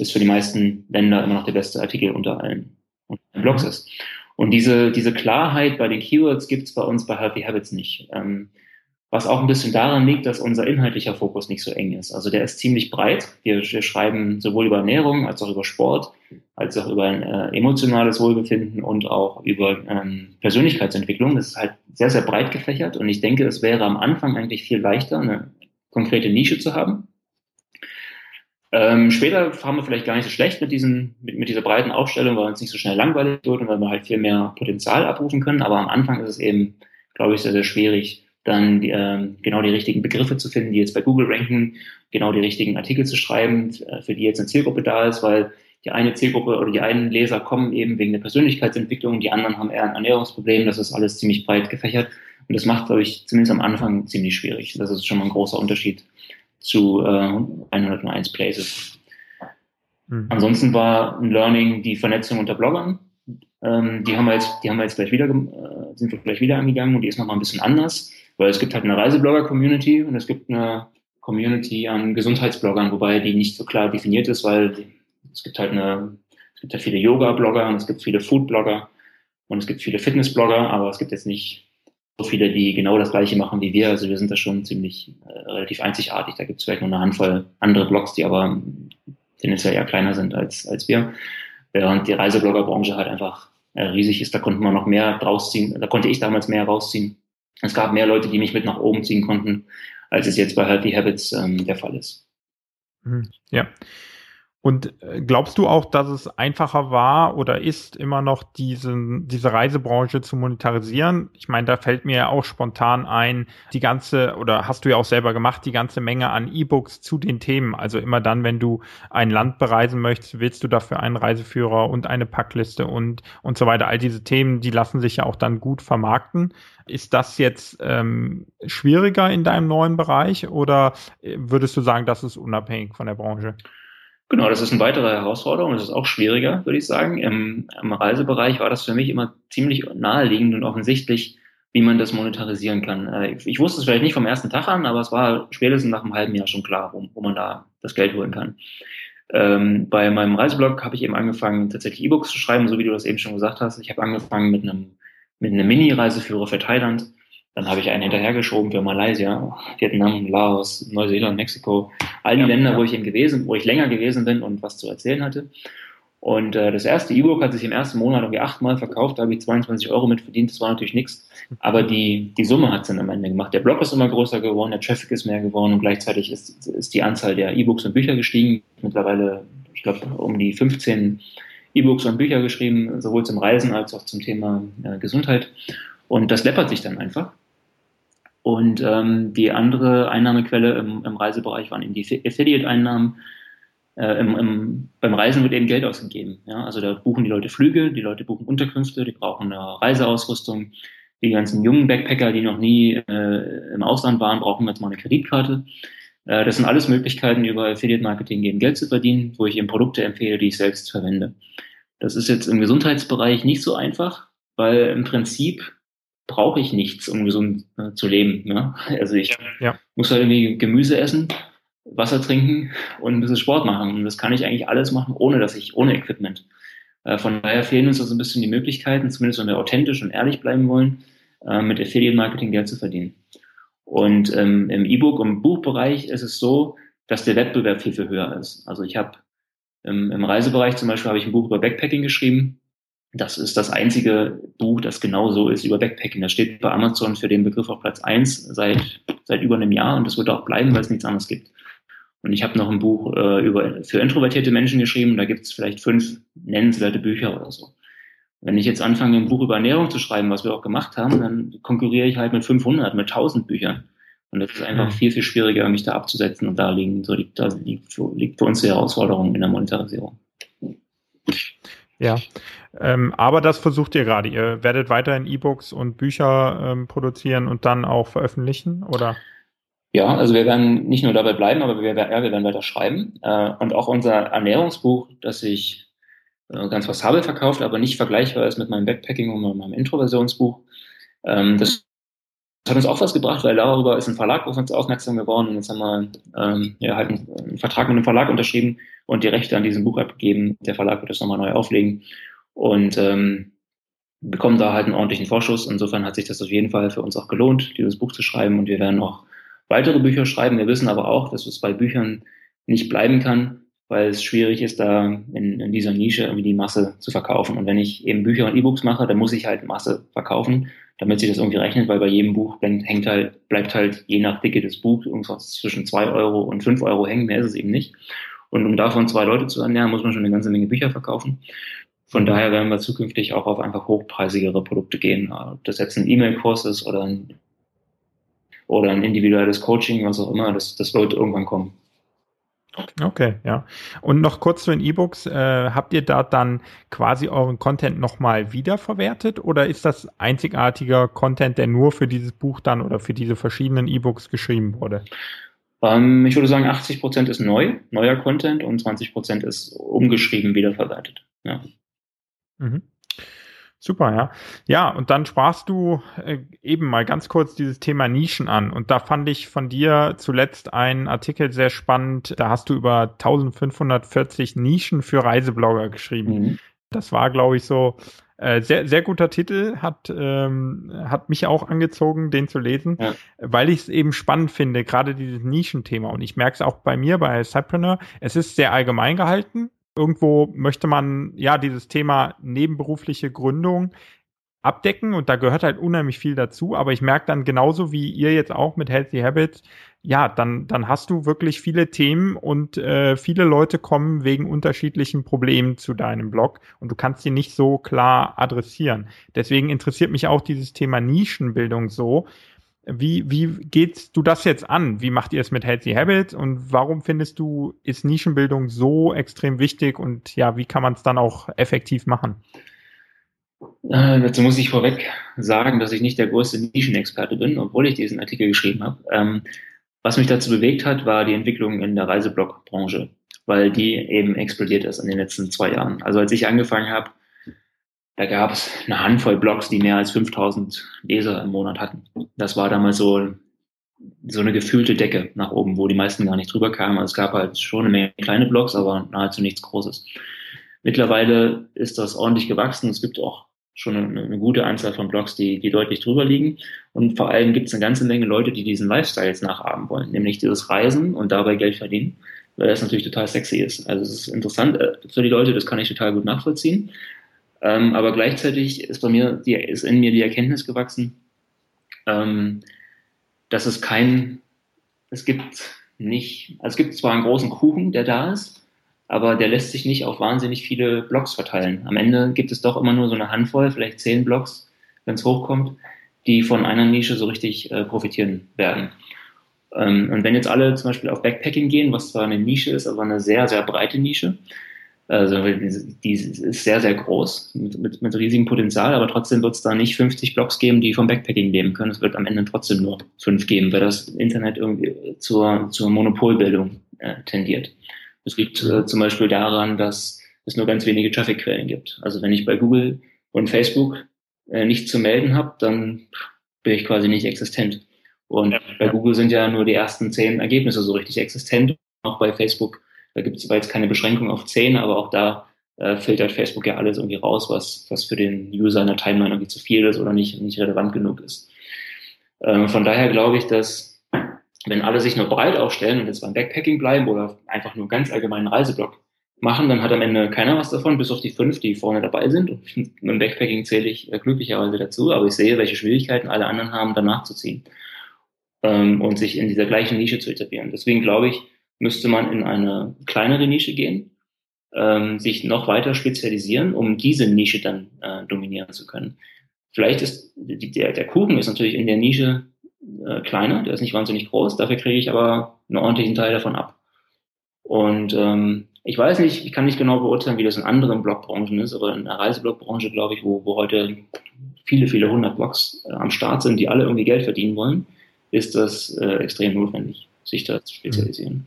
ist für die meisten Länder immer noch der beste Artikel unter allen, unter allen Blogs ist. Und diese, diese Klarheit bei den Keywords gibt es bei uns bei Healthy Habits nicht. Ähm, was auch ein bisschen daran liegt, dass unser inhaltlicher Fokus nicht so eng ist. Also der ist ziemlich breit. Wir, wir schreiben sowohl über Ernährung als auch über Sport, als auch über ein äh, emotionales Wohlbefinden und auch über ähm, Persönlichkeitsentwicklung. Das ist halt sehr, sehr breit gefächert. Und ich denke, es wäre am Anfang eigentlich viel leichter, eine konkrete Nische zu haben. Ähm, später fahren wir vielleicht gar nicht so schlecht mit, diesen, mit, mit dieser breiten Aufstellung, weil uns nicht so schnell langweilig wird und weil wir halt viel mehr Potenzial abrufen können. Aber am Anfang ist es eben, glaube ich, sehr, sehr schwierig, dann äh, genau die richtigen Begriffe zu finden, die jetzt bei Google ranken, genau die richtigen Artikel zu schreiben, äh, für die jetzt eine Zielgruppe da ist, weil die eine Zielgruppe oder die einen Leser kommen eben wegen der Persönlichkeitsentwicklung, die anderen haben eher ein Ernährungsproblem, das ist alles ziemlich breit gefächert. Und das macht, glaube ich, zumindest am Anfang ziemlich schwierig. Das ist schon mal ein großer Unterschied zu äh, 101 Places. Mhm. Ansonsten war ein Learning die Vernetzung unter Bloggern. Ähm, die haben wir jetzt, die haben wir jetzt gleich wieder, äh, sind wir gleich wieder angegangen und die ist nochmal ein bisschen anders, weil es gibt halt eine Reiseblogger-Community und es gibt eine Community an Gesundheitsbloggern, wobei die nicht so klar definiert ist, weil es gibt halt eine, es gibt halt viele Yoga-Blogger und es gibt viele Food-Blogger und es gibt viele Fitness-Blogger, aber es gibt jetzt nicht so viele, die genau das gleiche machen wie wir. Also wir sind da schon ziemlich äh, relativ einzigartig. Da gibt es vielleicht nur eine Handvoll andere Blogs, die aber tendenziell eher kleiner sind als, als wir. Während die Reisebloggerbranche halt einfach äh, riesig ist, da konnte man noch mehr rausziehen, da konnte ich damals mehr rausziehen. Es gab mehr Leute, die mich mit nach oben ziehen konnten, als es jetzt bei Healthy Habits ähm, der Fall ist. Mhm. Ja. Und äh, glaubst du auch, dass es einfacher war oder ist, immer noch diesen, diese Reisebranche zu monetarisieren? Ich meine, da fällt mir ja auch spontan ein, die ganze, oder hast du ja auch selber gemacht, die ganze Menge an E-Books zu den Themen. Also immer dann, wenn du ein Land bereisen möchtest, willst du dafür einen Reiseführer und eine Packliste und, und so weiter. All diese Themen, die lassen sich ja auch dann gut vermarkten. Ist das jetzt ähm, schwieriger in deinem neuen Bereich oder äh, würdest du sagen, das ist unabhängig von der Branche? Genau, das ist eine weitere Herausforderung. Das ist auch schwieriger, würde ich sagen. Im, Im, Reisebereich war das für mich immer ziemlich naheliegend und offensichtlich, wie man das monetarisieren kann. Äh, ich, wusste es vielleicht nicht vom ersten Tag an, aber es war spätestens nach einem halben Jahr schon klar, wo, wo man da das Geld holen kann. Ähm, bei meinem Reiseblog habe ich eben angefangen, tatsächlich E-Books zu schreiben, so wie du das eben schon gesagt hast. Ich habe angefangen mit einem, mit einem Mini-Reiseführer für Thailand dann habe ich einen hinterhergeschoben für Malaysia, Vietnam, Laos, Neuseeland, Mexiko, all die ja, Länder, ja. wo ich eben gewesen, wo ich länger gewesen bin und was zu erzählen hatte. Und äh, das erste E-Book hat sich im ersten Monat irgendwie achtmal verkauft, da habe ich 22 Euro mit verdient, das war natürlich nichts. Aber die, die Summe hat es dann am Ende gemacht. Der Blog ist immer größer geworden, der Traffic ist mehr geworden und gleichzeitig ist, ist die Anzahl der E-Books und Bücher gestiegen. Mittlerweile, ich glaube, um die 15 E-Books und Bücher geschrieben, sowohl zum Reisen als auch zum Thema äh, Gesundheit. Und das läppert sich dann einfach. Und ähm, die andere Einnahmequelle im, im Reisebereich waren eben die Affiliate-Einnahmen. Äh, im, im, beim Reisen wird eben Geld ausgegeben. Ja? Also da buchen die Leute Flüge, die Leute buchen Unterkünfte, die brauchen eine Reiseausrüstung. Die ganzen jungen Backpacker, die noch nie äh, im Ausland waren, brauchen jetzt mal eine Kreditkarte. Äh, das sind alles Möglichkeiten, über Affiliate Marketing eben Geld zu verdienen, wo ich eben Produkte empfehle, die ich selbst verwende. Das ist jetzt im Gesundheitsbereich nicht so einfach, weil im Prinzip brauche ich nichts, um gesund äh, zu leben. Ja? Also ich ja. muss halt irgendwie Gemüse essen, Wasser trinken und ein bisschen Sport machen. Und das kann ich eigentlich alles machen, ohne dass ich, ohne Equipment. Äh, von daher fehlen uns also ein bisschen die Möglichkeiten, zumindest wenn wir authentisch und ehrlich bleiben wollen, äh, mit Affiliate Marketing Geld zu verdienen. Und ähm, im E-Book und Buchbereich ist es so, dass der Wettbewerb viel, viel höher ist. Also ich habe im, im Reisebereich zum Beispiel habe ich ein Buch über Backpacking geschrieben. Das ist das einzige Buch, das genau so ist über Backpacking. Das steht bei Amazon für den Begriff auf Platz eins seit, seit über einem Jahr und das wird auch bleiben, weil es nichts anderes gibt. Und ich habe noch ein Buch äh, über, für introvertierte Menschen geschrieben. Da gibt es vielleicht fünf nennenswerte Bücher oder so. Wenn ich jetzt anfange, ein Buch über Ernährung zu schreiben, was wir auch gemacht haben, dann konkurriere ich halt mit 500, mit 1000 Büchern. Und das ist einfach viel, viel schwieriger, mich da abzusetzen. Und da liegen, so liegt, da liegt, liegt für uns die Herausforderung in der Monetarisierung. Ja, ähm, aber das versucht ihr gerade. Ihr werdet weiterhin E-Books und Bücher ähm, produzieren und dann auch veröffentlichen, oder? Ja, also wir werden nicht nur dabei bleiben, aber wir, ja, wir werden weiter schreiben. Äh, und auch unser Ernährungsbuch, das ich äh, ganz passabel verkauft, aber nicht vergleichbar ist mit meinem Backpacking und meinem Introversionsbuch. Ähm, das hat uns auch was gebracht, weil darüber ist ein Verlag auf uns aufmerksam geworden jetzt haben wir ähm, ja, halt einen, einen, Vertrag mit einem Verlag unterschrieben und die Rechte an diesem Buch abgegeben. Der Verlag wird das nochmal neu auflegen und ähm, bekommen da halt einen ordentlichen Vorschuss. Insofern hat sich das auf jeden Fall für uns auch gelohnt, dieses Buch zu schreiben und wir werden auch weitere Bücher schreiben. Wir wissen aber auch, dass es bei Büchern nicht bleiben kann, weil es schwierig ist, da in, in dieser Nische irgendwie die Masse zu verkaufen. Und wenn ich eben Bücher und E-Books mache, dann muss ich halt Masse verkaufen, damit sich das irgendwie rechnet, weil bei jedem Buch hängt halt, bleibt halt je nach Dicke des Buchs irgendwas zwischen zwei Euro und fünf Euro hängen, mehr ist es eben nicht. Und um davon zwei Leute zu ernähren, muss man schon eine ganze Menge Bücher verkaufen. Von daher werden wir zukünftig auch auf einfach hochpreisigere Produkte gehen. Ob das jetzt ein E-Mail-Kurs ist oder ein, oder ein individuelles Coaching, was auch immer, das, das wird irgendwann kommen. Okay, ja. Und noch kurz zu den E-Books. Äh, habt ihr da dann quasi euren Content nochmal wiederverwertet oder ist das einzigartiger Content, der nur für dieses Buch dann oder für diese verschiedenen E-Books geschrieben wurde? Ähm, ich würde sagen, 80 Prozent ist neu, neuer Content und 20 Prozent ist umgeschrieben, wiederverwertet. Ja. Mhm. Super, ja. Ja, und dann sprachst du äh, eben mal ganz kurz dieses Thema Nischen an. Und da fand ich von dir zuletzt einen Artikel sehr spannend. Da hast du über 1540 Nischen für Reiseblogger geschrieben. Mhm. Das war, glaube ich, so äh, sehr, sehr guter Titel, hat, ähm, hat mich auch angezogen, den zu lesen, ja. weil ich es eben spannend finde, gerade dieses Nischenthema. Und ich merke es auch bei mir, bei Cypreneur, es ist sehr allgemein gehalten irgendwo möchte man ja dieses Thema nebenberufliche Gründung abdecken und da gehört halt unheimlich viel dazu, aber ich merke dann genauso wie ihr jetzt auch mit Healthy Habits, ja, dann, dann hast du wirklich viele Themen und äh, viele Leute kommen wegen unterschiedlichen Problemen zu deinem Blog und du kannst sie nicht so klar adressieren. Deswegen interessiert mich auch dieses Thema Nischenbildung so, wie, wie gehst du das jetzt an? Wie macht ihr es mit Healthy Habits und warum findest du, ist Nischenbildung so extrem wichtig und ja, wie kann man es dann auch effektiv machen? Äh, dazu muss ich vorweg sagen, dass ich nicht der größte Nischenexperte bin, obwohl ich diesen Artikel geschrieben habe. Ähm, was mich dazu bewegt hat, war die Entwicklung in der Reiseblog-Branche, weil die eben explodiert ist in den letzten zwei Jahren. Also als ich angefangen habe, da gab es eine Handvoll Blogs, die mehr als 5000 Leser im Monat hatten. Das war damals so, so eine gefühlte Decke nach oben, wo die meisten gar nicht drüber kamen. Also es gab halt schon eine Menge kleine Blogs, aber nahezu nichts Großes. Mittlerweile ist das ordentlich gewachsen. Es gibt auch schon eine, eine gute Anzahl von Blogs, die, die deutlich drüber liegen. Und vor allem gibt es eine ganze Menge Leute, die diesen Lifestyle jetzt nachahmen wollen, nämlich dieses Reisen und dabei Geld verdienen, weil das natürlich total sexy ist. Also es ist interessant äh, für die Leute, das kann ich total gut nachvollziehen. Ähm, aber gleichzeitig ist bei mir, die, ist in mir die Erkenntnis gewachsen, ähm, dass es kein, es gibt nicht, also es gibt zwar einen großen Kuchen, der da ist, aber der lässt sich nicht auf wahnsinnig viele Blogs verteilen. Am Ende gibt es doch immer nur so eine Handvoll, vielleicht zehn Blogs, wenn es hochkommt, die von einer Nische so richtig äh, profitieren werden. Ähm, und wenn jetzt alle zum Beispiel auf Backpacking gehen, was zwar eine Nische ist, aber eine sehr, sehr breite Nische, Also die, ist sehr, sehr groß, mit, mit, mit riesigem Potenzial, aber trotzdem wird es da nicht 50 Blogs geben, die vom Backpacking leben können. Es wird am Ende trotzdem nur fünf geben, weil das Internet irgendwie zur, zur Monopolbildung äh, tendiert. Es liegt äh, zum Beispiel daran, dass es nur ganz wenige Traffic-Quellen gibt. Also wenn ich bei Google und Facebook äh, nichts zu melden habe, dann bin ich quasi nicht existent. Und bei. Google sind ja nur die ersten zehn Ergebnisse so richtig existent. Auch bei Facebook da gibt es zwar jetzt keine Beschränkung auf 10, aber auch da äh, filtert Facebook ja alles irgendwie raus, was, was für den User in der Timeline irgendwie zu viel ist oder nicht, nicht relevant genug ist. Ähm, von daher glaube ich, dass wenn alle sich nur breit aufstellen und jetzt beim Backpacking bleiben oder einfach nur ganz allgemeinen Reiseblog machen, dann hat am Ende keiner was davon, bis auf die fünf, die vorne dabei sind. Und im Backpacking zähle ich äh, glücklicherweise dazu, aber ich sehe, welche Schwierigkeiten alle anderen haben, danach zu ziehen ähm, und sich in dieser gleichen Nische zu etablieren. Deswegen glaube ich, müsste man in eine kleinere Nische gehen, ähm, sich noch weiter spezialisieren, um diese Nische dann äh, dominieren zu können. Vielleicht ist die, der, der Kuchen ist natürlich in der Nische äh, kleiner, der ist nicht wahnsinnig groß, dafür kriege ich aber einen ordentlichen Teil davon ab. Und ähm, ich weiß nicht, ich kann nicht genau beurteilen, wie das in anderen Blogbranchen ist, aber in der Reiseblogbranche, glaube ich, wo, wo heute viele, viele hundert Blogs äh, am Start sind, die alle irgendwie Geld verdienen wollen, ist das äh, extrem notwendig sich da zu spezialisieren.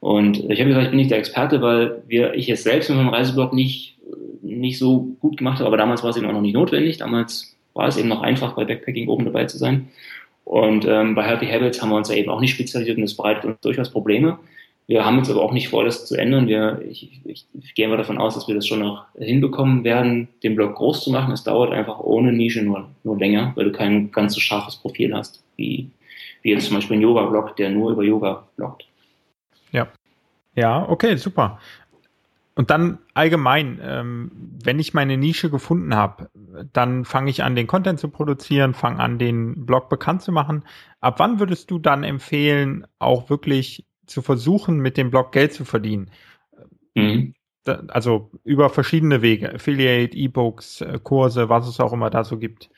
Und ich habe gesagt, ich bin nicht der Experte, weil wir, ich es selbst mit meinem Reiseblog nicht, nicht so gut gemacht habe, aber damals war es eben auch noch nicht notwendig. Damals war es eben noch einfach, bei Backpacking oben dabei zu sein. Und ähm, bei Healthy Habits haben wir uns ja eben auch nicht spezialisiert und das bereitet uns durchaus Probleme. Wir haben jetzt aber auch nicht vor, das zu ändern. Wir, ich, ich, ich gehe mal davon aus, dass wir das schon noch hinbekommen werden, den Blog groß zu machen. Es dauert einfach ohne Nische nur, nur länger, weil du kein ganz so scharfes Profil hast, wie, wie jetzt zum Beispiel ein Yoga-Blog, der nur über Yoga bloggt. Ja. Ja, okay, super. Und dann allgemein, ähm, wenn ich meine Nische gefunden habe, dann fange ich an, den Content zu produzieren, fange an, den Blog bekannt zu machen. Ab wann würdest du dann empfehlen, auch wirklich zu versuchen, mit dem Blog Geld zu verdienen? Mhm. Also über verschiedene Wege, Affiliate, E-Books, äh, Kurse, was es auch immer da so gibt.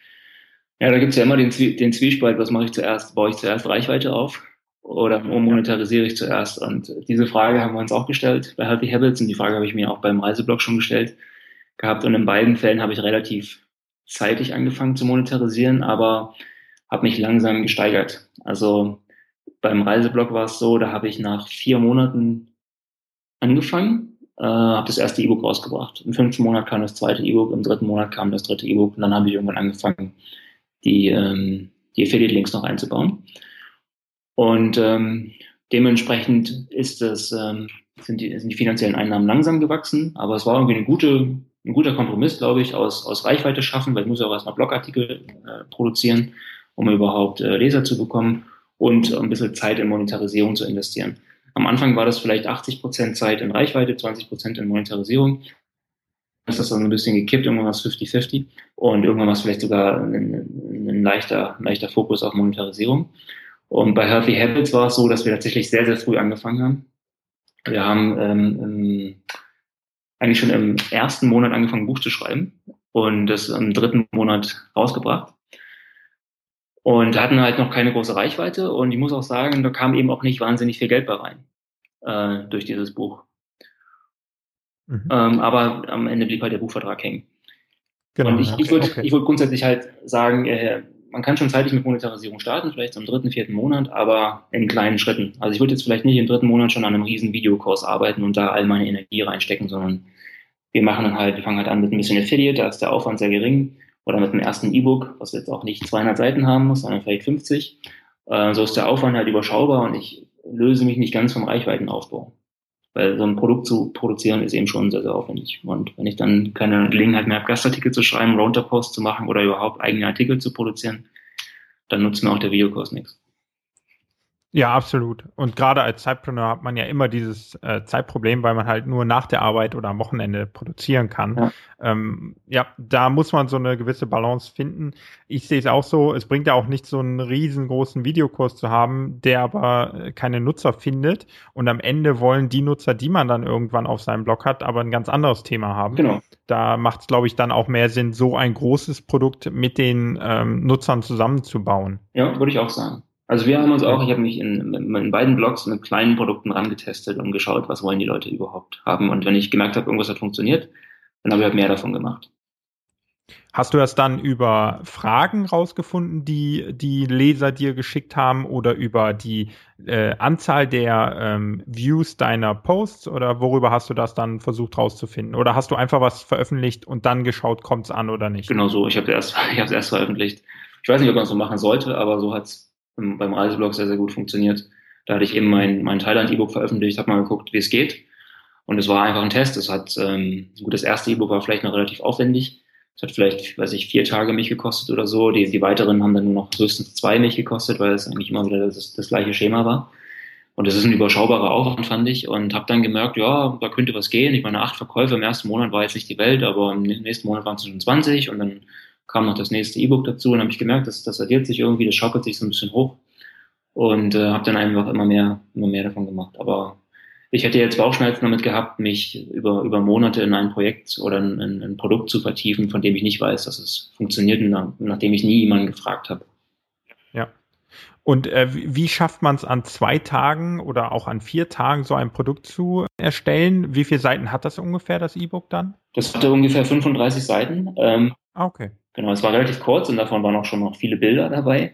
Ja, da gibt es ja immer den, den Zwiespalt, was mache ich zuerst? Baue ich zuerst Reichweite auf oder monetarisiere ich zuerst? Und diese Frage haben wir uns auch gestellt bei Healthy Habits und die Frage habe ich mir auch beim Reiseblog schon gestellt gehabt. Und in beiden Fällen habe ich relativ zeitig angefangen zu monetarisieren, aber habe mich langsam gesteigert. Also beim Reiseblog war es so, da habe ich nach vier Monaten angefangen, äh, habe das erste E-Book rausgebracht. Im fünften Monat kam das zweite E-Book, im dritten Monat kam das dritte E-Book und dann habe ich irgendwann angefangen, die, ähm, die Affiliate-Links noch einzubauen. Und ähm, dementsprechend ist das, ähm, sind, die, sind die finanziellen Einnahmen langsam gewachsen, aber es war irgendwie eine gute, ein guter Kompromiss, glaube ich, aus, aus Reichweite schaffen, weil ich muss ja auch erstmal Blogartikel äh, produzieren, um überhaupt äh, Leser zu bekommen und ein bisschen Zeit in Monetarisierung zu investieren. Am Anfang war das vielleicht 80 Prozent Zeit in Reichweite, 20 Prozent in Monetarisierung ist das dann ein bisschen gekippt, irgendwann war es 50-50 und irgendwann war es vielleicht sogar ein, ein, leichter, leichter Fokus auf Monetarisierung. Und bei Healthy Habits war es so, dass wir tatsächlich sehr, sehr früh angefangen haben. Wir haben ähm, eigentlich schon im ersten Monat angefangen, ein Buch zu schreiben und das im dritten Monat rausgebracht. Und hatten halt noch keine große Reichweite und ich muss auch sagen, da kam eben auch nicht wahnsinnig viel Geld bei rein äh, durch dieses Buch. Mhm. Ähm, aber am Ende blieb halt der Buchvertrag hängen. Genau, und ich, ja, ich würde okay. würd grundsätzlich halt sagen, äh, man kann schon zeitig mit Monetarisierung starten, vielleicht im dritten, vierten Monat, aber in kleinen Schritten. Also ich würde jetzt vielleicht nicht im dritten Monat schon an einem riesen Videokurs arbeiten und da all meine Energie reinstecken, sondern wir machen dann halt, wir fangen halt an mit ein bisschen Affiliate, da ist der Aufwand sehr gering, oder mit dem ersten E-Book, was jetzt auch nicht 200 Seiten haben muss, sondern vielleicht 50. Äh, so ist der Aufwand halt überschaubar und ich löse mich nicht ganz vom Reichweitenaufbau. Weil so ein Produkt zu produzieren ist eben schon sehr, sehr aufwendig. Und wenn ich dann keine Gelegenheit mehr habe, Gastartikel zu schreiben, Rounterpost zu machen oder überhaupt eigene Artikel zu produzieren, dann nutzt mir auch der Videokurs nichts. Ja, absolut. Und gerade als Zeitpreneur hat man ja immer dieses äh, Zeitproblem, weil man halt nur nach der Arbeit oder am Wochenende produzieren kann. Ja. Ähm, ja, da muss man so eine gewisse Balance finden. Ich sehe es auch so, es bringt ja auch nicht so einen riesengroßen Videokurs zu haben, der aber äh, keine Nutzer findet. Und am Ende wollen die Nutzer, die man dann irgendwann auf seinem Blog hat, aber ein ganz anderes Thema haben. Genau. Da macht es, glaube ich, dann auch mehr Sinn, so ein großes Produkt mit den ähm, Nutzern zusammenzubauen. Ja, würde ich auch sagen. Also wir haben uns auch, ich habe mich in, in beiden Blogs mit kleinen Produkten rangetestet und geschaut, was wollen die Leute überhaupt haben. Und wenn ich gemerkt habe, irgendwas hat funktioniert, dann habe ich halt mehr davon gemacht. Hast du das dann über Fragen rausgefunden, die die Leser dir geschickt haben oder über die äh, Anzahl der ähm, Views deiner Posts oder worüber hast du das dann versucht rauszufinden? Oder hast du einfach was veröffentlicht und dann geschaut, kommt es an oder nicht? Genau so, ich habe es erst, ich erst veröffentlicht. Ich weiß nicht, ob man es so machen sollte, aber so hat es beim Reiseblog sehr, sehr gut funktioniert. Da hatte ich eben mein, mein Thailand-E-Book veröffentlicht, habe mal geguckt, wie es geht. Und es war einfach ein Test. Es hat, ähm, gut, das erste E-Book war vielleicht noch relativ aufwendig es hat vielleicht, weiß ich, vier Tage mich gekostet oder so. Die, die weiteren haben dann nur noch höchstens zwei mich gekostet, weil es eigentlich immer wieder das, das gleiche Schema war. Und das ist ein überschaubarer Aufwand, fand ich. Und habe dann gemerkt, ja, da könnte was gehen. Ich meine, acht Verkäufe im ersten Monat war jetzt nicht die Welt, aber im nächsten Monat waren es schon 20 und dann kam noch das nächste E-Book dazu und habe ich gemerkt, dass das addiert sich irgendwie, das schaukelt sich so ein bisschen hoch und äh, habe dann einfach immer mehr, immer mehr davon gemacht. Aber ich hätte jetzt Bauchschmerzen damit gehabt, mich über, über Monate in ein Projekt oder in, in ein Produkt zu vertiefen, von dem ich nicht weiß, dass es funktioniert, und nachdem ich nie jemanden gefragt habe. Ja. Und äh, wie schafft man es an zwei Tagen oder auch an vier Tagen so ein Produkt zu erstellen? Wie viele Seiten hat das ungefähr, das E-Book dann? Das hatte ungefähr 35 Seiten. Ähm, ah, okay. Genau, es war relativ kurz und davon waren auch schon noch viele Bilder dabei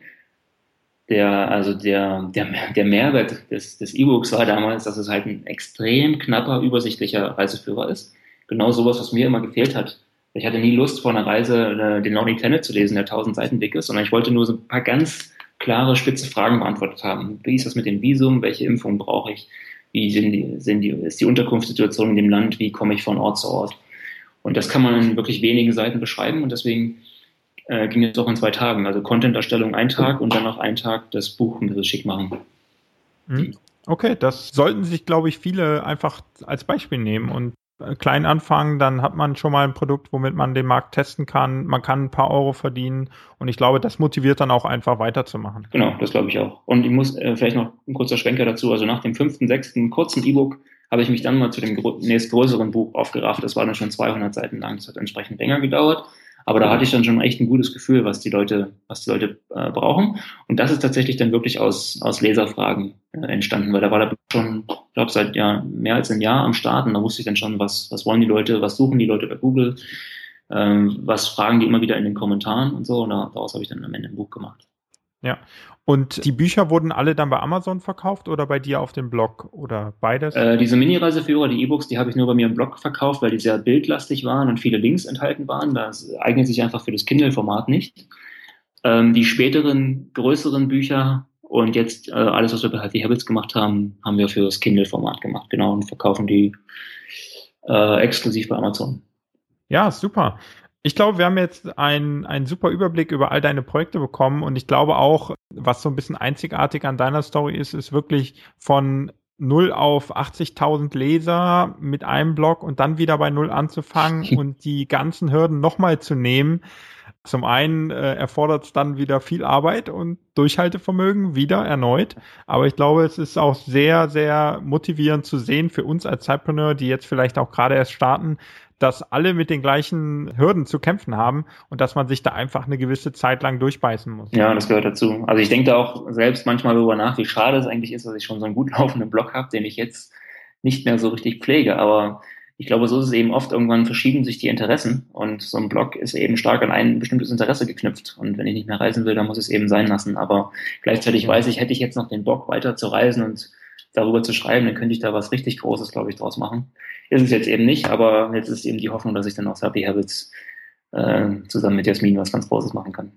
der, also der, der, der Mehrwert des, des E-Books war damals, dass es halt ein extrem knapper, übersichtlicher Reiseführer ist. Genau sowas, was mir immer gefehlt hat. Ich hatte nie Lust, vor einer Reise äh, den Lonely Tenet zu lesen, der tausend Seiten dick ist, sondern ich wollte nur so ein paar ganz klare, spitze Fragen beantwortet haben. Wie ist das mit dem Visum? Welche Impfung brauche ich? Wie sind die, sind die, ist die Unterkunftssituation in dem Land? Wie komme ich von Ort zu Ort? Und das kann man in wirklich wenigen Seiten beschreiben und deswegen äh, ging es auch in zwei Tagen. Also Content-Erstellung ein Tag und dann noch einen Tag das Buch ein bisschen schick machen. Mhm. Okay, das sollten sich, glaube ich, viele einfach als Beispiel nehmen und äh, klein anfangen, dann hat man schon mal ein Produkt, womit man den Markt testen kann. Man kann ein paar Euro verdienen und ich glaube, das motiviert dann auch einfach weiterzumachen. Genau, das glaube ich auch. Und ich muss äh, vielleicht noch ein kurzer Schwenker dazu. Also nach dem fünften, sechsten kurzen E-Book habe ich mich dann mal zu dem nächstgrößeren Buch aufgerafft. Das war dann schon 200 Seiten lang. Das hat entsprechend länger gedauert. Aber da hatte ich dann schon echt ein gutes Gefühl, was die Leute, was die Leute äh, brauchen. Und das ist tatsächlich dann wirklich aus, aus Leserfragen äh, entstanden, weil da war der schon, ich glaube, seit ja, mehr als ein Jahr am Start und da wusste ich dann schon, was, was wollen die Leute, was suchen die Leute bei Google, ähm, was fragen die immer wieder in den Kommentaren und so. Und daraus habe ich dann am Ende ein Buch gemacht. Ja. Und die Bücher wurden alle dann bei Amazon verkauft oder bei dir auf dem Blog oder beides? Äh, diese Mini-Reiseführer, die E-Books, die habe ich nur bei mir im Blog verkauft, weil die sehr bildlastig waren und viele Links enthalten waren. Das eignet sich einfach für das Kindle-Format nicht. Ähm, die späteren, größeren Bücher und jetzt äh, alles, was wir bei Healthy Habits gemacht haben, haben wir für das Kindle-Format gemacht, genau, und verkaufen die äh, exklusiv bei Amazon. Ja, super. Ich glaube, wir haben jetzt einen, einen super Überblick über all deine Projekte bekommen und ich glaube auch, was so ein bisschen einzigartig an deiner Story ist, ist wirklich von 0 auf 80.000 Leser mit einem Blog und dann wieder bei 0 anzufangen und die ganzen Hürden nochmal zu nehmen. Zum einen äh, erfordert es dann wieder viel Arbeit und Durchhaltevermögen wieder erneut. Aber ich glaube, es ist auch sehr, sehr motivierend zu sehen für uns als Zeitpreneur, die jetzt vielleicht auch gerade erst starten, dass alle mit den gleichen Hürden zu kämpfen haben und dass man sich da einfach eine gewisse Zeit lang durchbeißen muss. Ja, das gehört dazu. Also ich denke da auch selbst manchmal darüber nach, wie schade es eigentlich ist, dass ich schon so einen gut laufenden Blog habe, den ich jetzt nicht mehr so richtig pflege. Aber ich glaube, so ist es eben oft, irgendwann verschieben sich die Interessen und so ein Blog ist eben stark an ein bestimmtes Interesse geknüpft. Und wenn ich nicht mehr reisen will, dann muss es eben sein lassen. Aber gleichzeitig weiß ich, hätte ich jetzt noch den Bock weiter zu reisen und darüber zu schreiben, dann könnte ich da was richtig Großes, glaube ich, draus machen. Ist es jetzt eben nicht, aber jetzt ist eben die Hoffnung, dass ich dann aus Happy Habits äh, zusammen mit Jasmin was ganz Großes machen kann.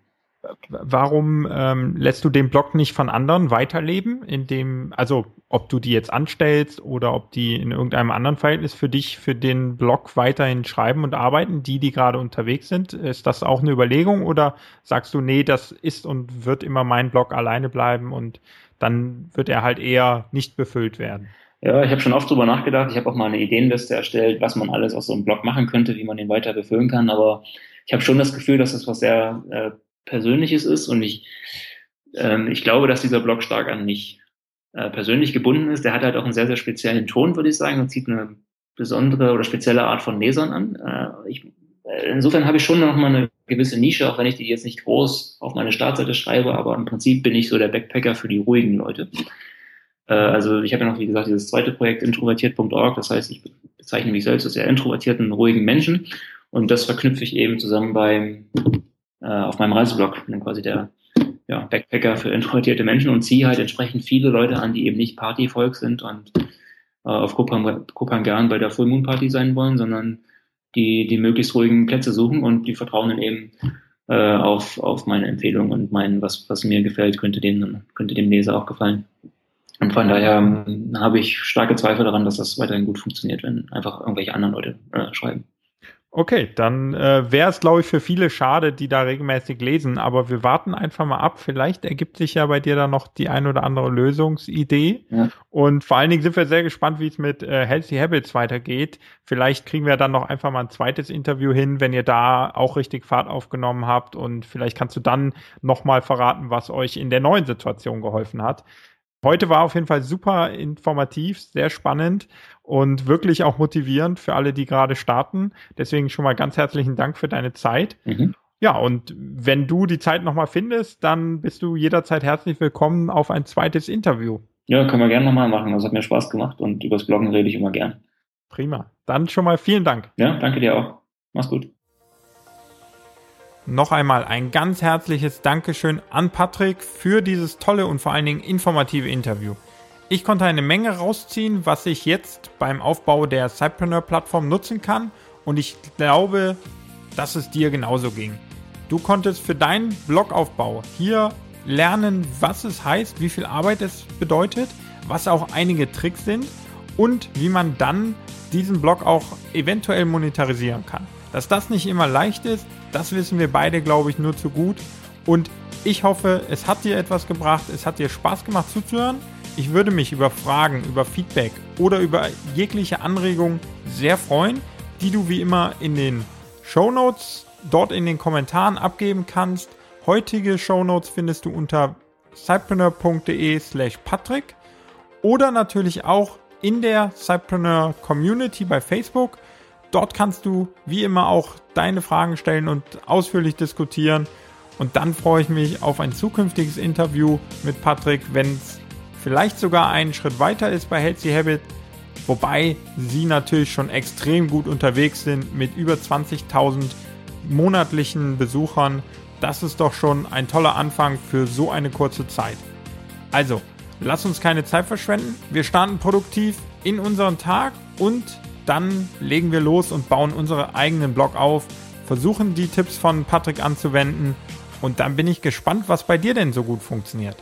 Warum ähm, lässt du den Blog nicht von anderen weiterleben, in dem, also ob du die jetzt anstellst oder ob die in irgendeinem anderen Verhältnis für dich für den Blog weiterhin schreiben und arbeiten, die, die gerade unterwegs sind? Ist das auch eine Überlegung oder sagst du, nee, das ist und wird immer mein Blog alleine bleiben und dann wird er halt eher nicht befüllt werden. Ja, ich habe schon oft drüber nachgedacht. Ich habe auch mal eine Ideenliste erstellt, was man alles aus so einem Blog machen könnte, wie man den weiter befüllen kann. Aber ich habe schon das Gefühl, dass das was sehr äh, Persönliches ist und ich, ähm, ich glaube, dass dieser Blog stark an mich äh, persönlich gebunden ist. Der hat halt auch einen sehr, sehr speziellen Ton, würde ich sagen, und zieht eine besondere oder spezielle Art von Lesern an. Äh, ich, äh, insofern habe ich schon noch mal eine gewisse Nische, auch wenn ich die jetzt nicht groß auf meine Startseite schreibe, aber im Prinzip bin ich so der Backpacker für die ruhigen Leute. Äh, also ich habe ja noch, wie gesagt, dieses zweite Projekt introvertiert.org, das heißt, ich bezeichne mich selbst als sehr introvertierten, ruhigen Menschen. Und das verknüpfe ich eben zusammen beim, äh, auf meinem Reiseblog, bin quasi der ja, Backpacker für introvertierte Menschen und ziehe halt entsprechend viele Leute an, die eben nicht Partyvolk sind und äh, auf Kopangan bei der Full Moon Party sein wollen, sondern die, die möglichst ruhigen Plätze suchen und die vertrauen dann eben äh, auf, auf meine Empfehlung und meinen, was, was mir gefällt, könnte dem, könnte dem Leser auch gefallen. Und von daher ähm, habe ich starke Zweifel daran, dass das weiterhin gut funktioniert, wenn einfach irgendwelche anderen Leute äh, schreiben. Okay, dann äh, wäre es, glaube ich, für viele schade, die da regelmäßig lesen, aber wir warten einfach mal ab. Vielleicht ergibt sich ja bei dir dann noch die ein oder andere Lösungsidee. Ja. Und vor allen Dingen sind wir sehr gespannt, wie es mit äh, Healthy Habits weitergeht. Vielleicht kriegen wir dann noch einfach mal ein zweites Interview hin, wenn ihr da auch richtig Fahrt aufgenommen habt. Und vielleicht kannst du dann nochmal verraten, was euch in der neuen Situation geholfen hat. Heute war auf jeden Fall super informativ, sehr spannend und wirklich auch motivierend für alle, die gerade starten. Deswegen schon mal ganz herzlichen Dank für deine Zeit. Mhm. Ja, und wenn du die Zeit nochmal findest, dann bist du jederzeit herzlich willkommen auf ein zweites Interview. Ja, können wir gerne nochmal machen. Das hat mir Spaß gemacht und übers Bloggen rede ich immer gern. Prima. Dann schon mal vielen Dank. Ja, danke dir auch. Mach's gut. Noch einmal ein ganz herzliches Dankeschön an Patrick für dieses tolle und vor allen Dingen informative Interview. Ich konnte eine Menge rausziehen, was ich jetzt beim Aufbau der Cypreneur-Plattform nutzen kann und ich glaube, dass es dir genauso ging. Du konntest für deinen Blogaufbau hier lernen, was es heißt, wie viel Arbeit es bedeutet, was auch einige Tricks sind und wie man dann diesen Blog auch eventuell monetarisieren kann. Dass das nicht immer leicht ist, das wissen wir beide, glaube ich, nur zu gut. Und ich hoffe, es hat dir etwas gebracht, es hat dir Spaß gemacht zuzuhören. Ich würde mich über Fragen, über Feedback oder über jegliche Anregungen sehr freuen, die du wie immer in den Show Notes dort in den Kommentaren abgeben kannst. Heutige Show Notes findest du unter cypreneur.de slash Patrick oder natürlich auch in der Cypreneur Community bei Facebook. Dort kannst du wie immer auch deine Fragen stellen und ausführlich diskutieren. Und dann freue ich mich auf ein zukünftiges Interview mit Patrick, wenn es vielleicht sogar einen Schritt weiter ist bei Healthy Habit. Wobei sie natürlich schon extrem gut unterwegs sind mit über 20.000 monatlichen Besuchern. Das ist doch schon ein toller Anfang für so eine kurze Zeit. Also, lass uns keine Zeit verschwenden. Wir starten produktiv in unseren Tag und dann legen wir los und bauen unseren eigenen Blog auf, versuchen die Tipps von Patrick anzuwenden und dann bin ich gespannt, was bei dir denn so gut funktioniert.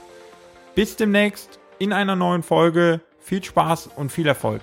Bis demnächst in einer neuen Folge. Viel Spaß und viel Erfolg.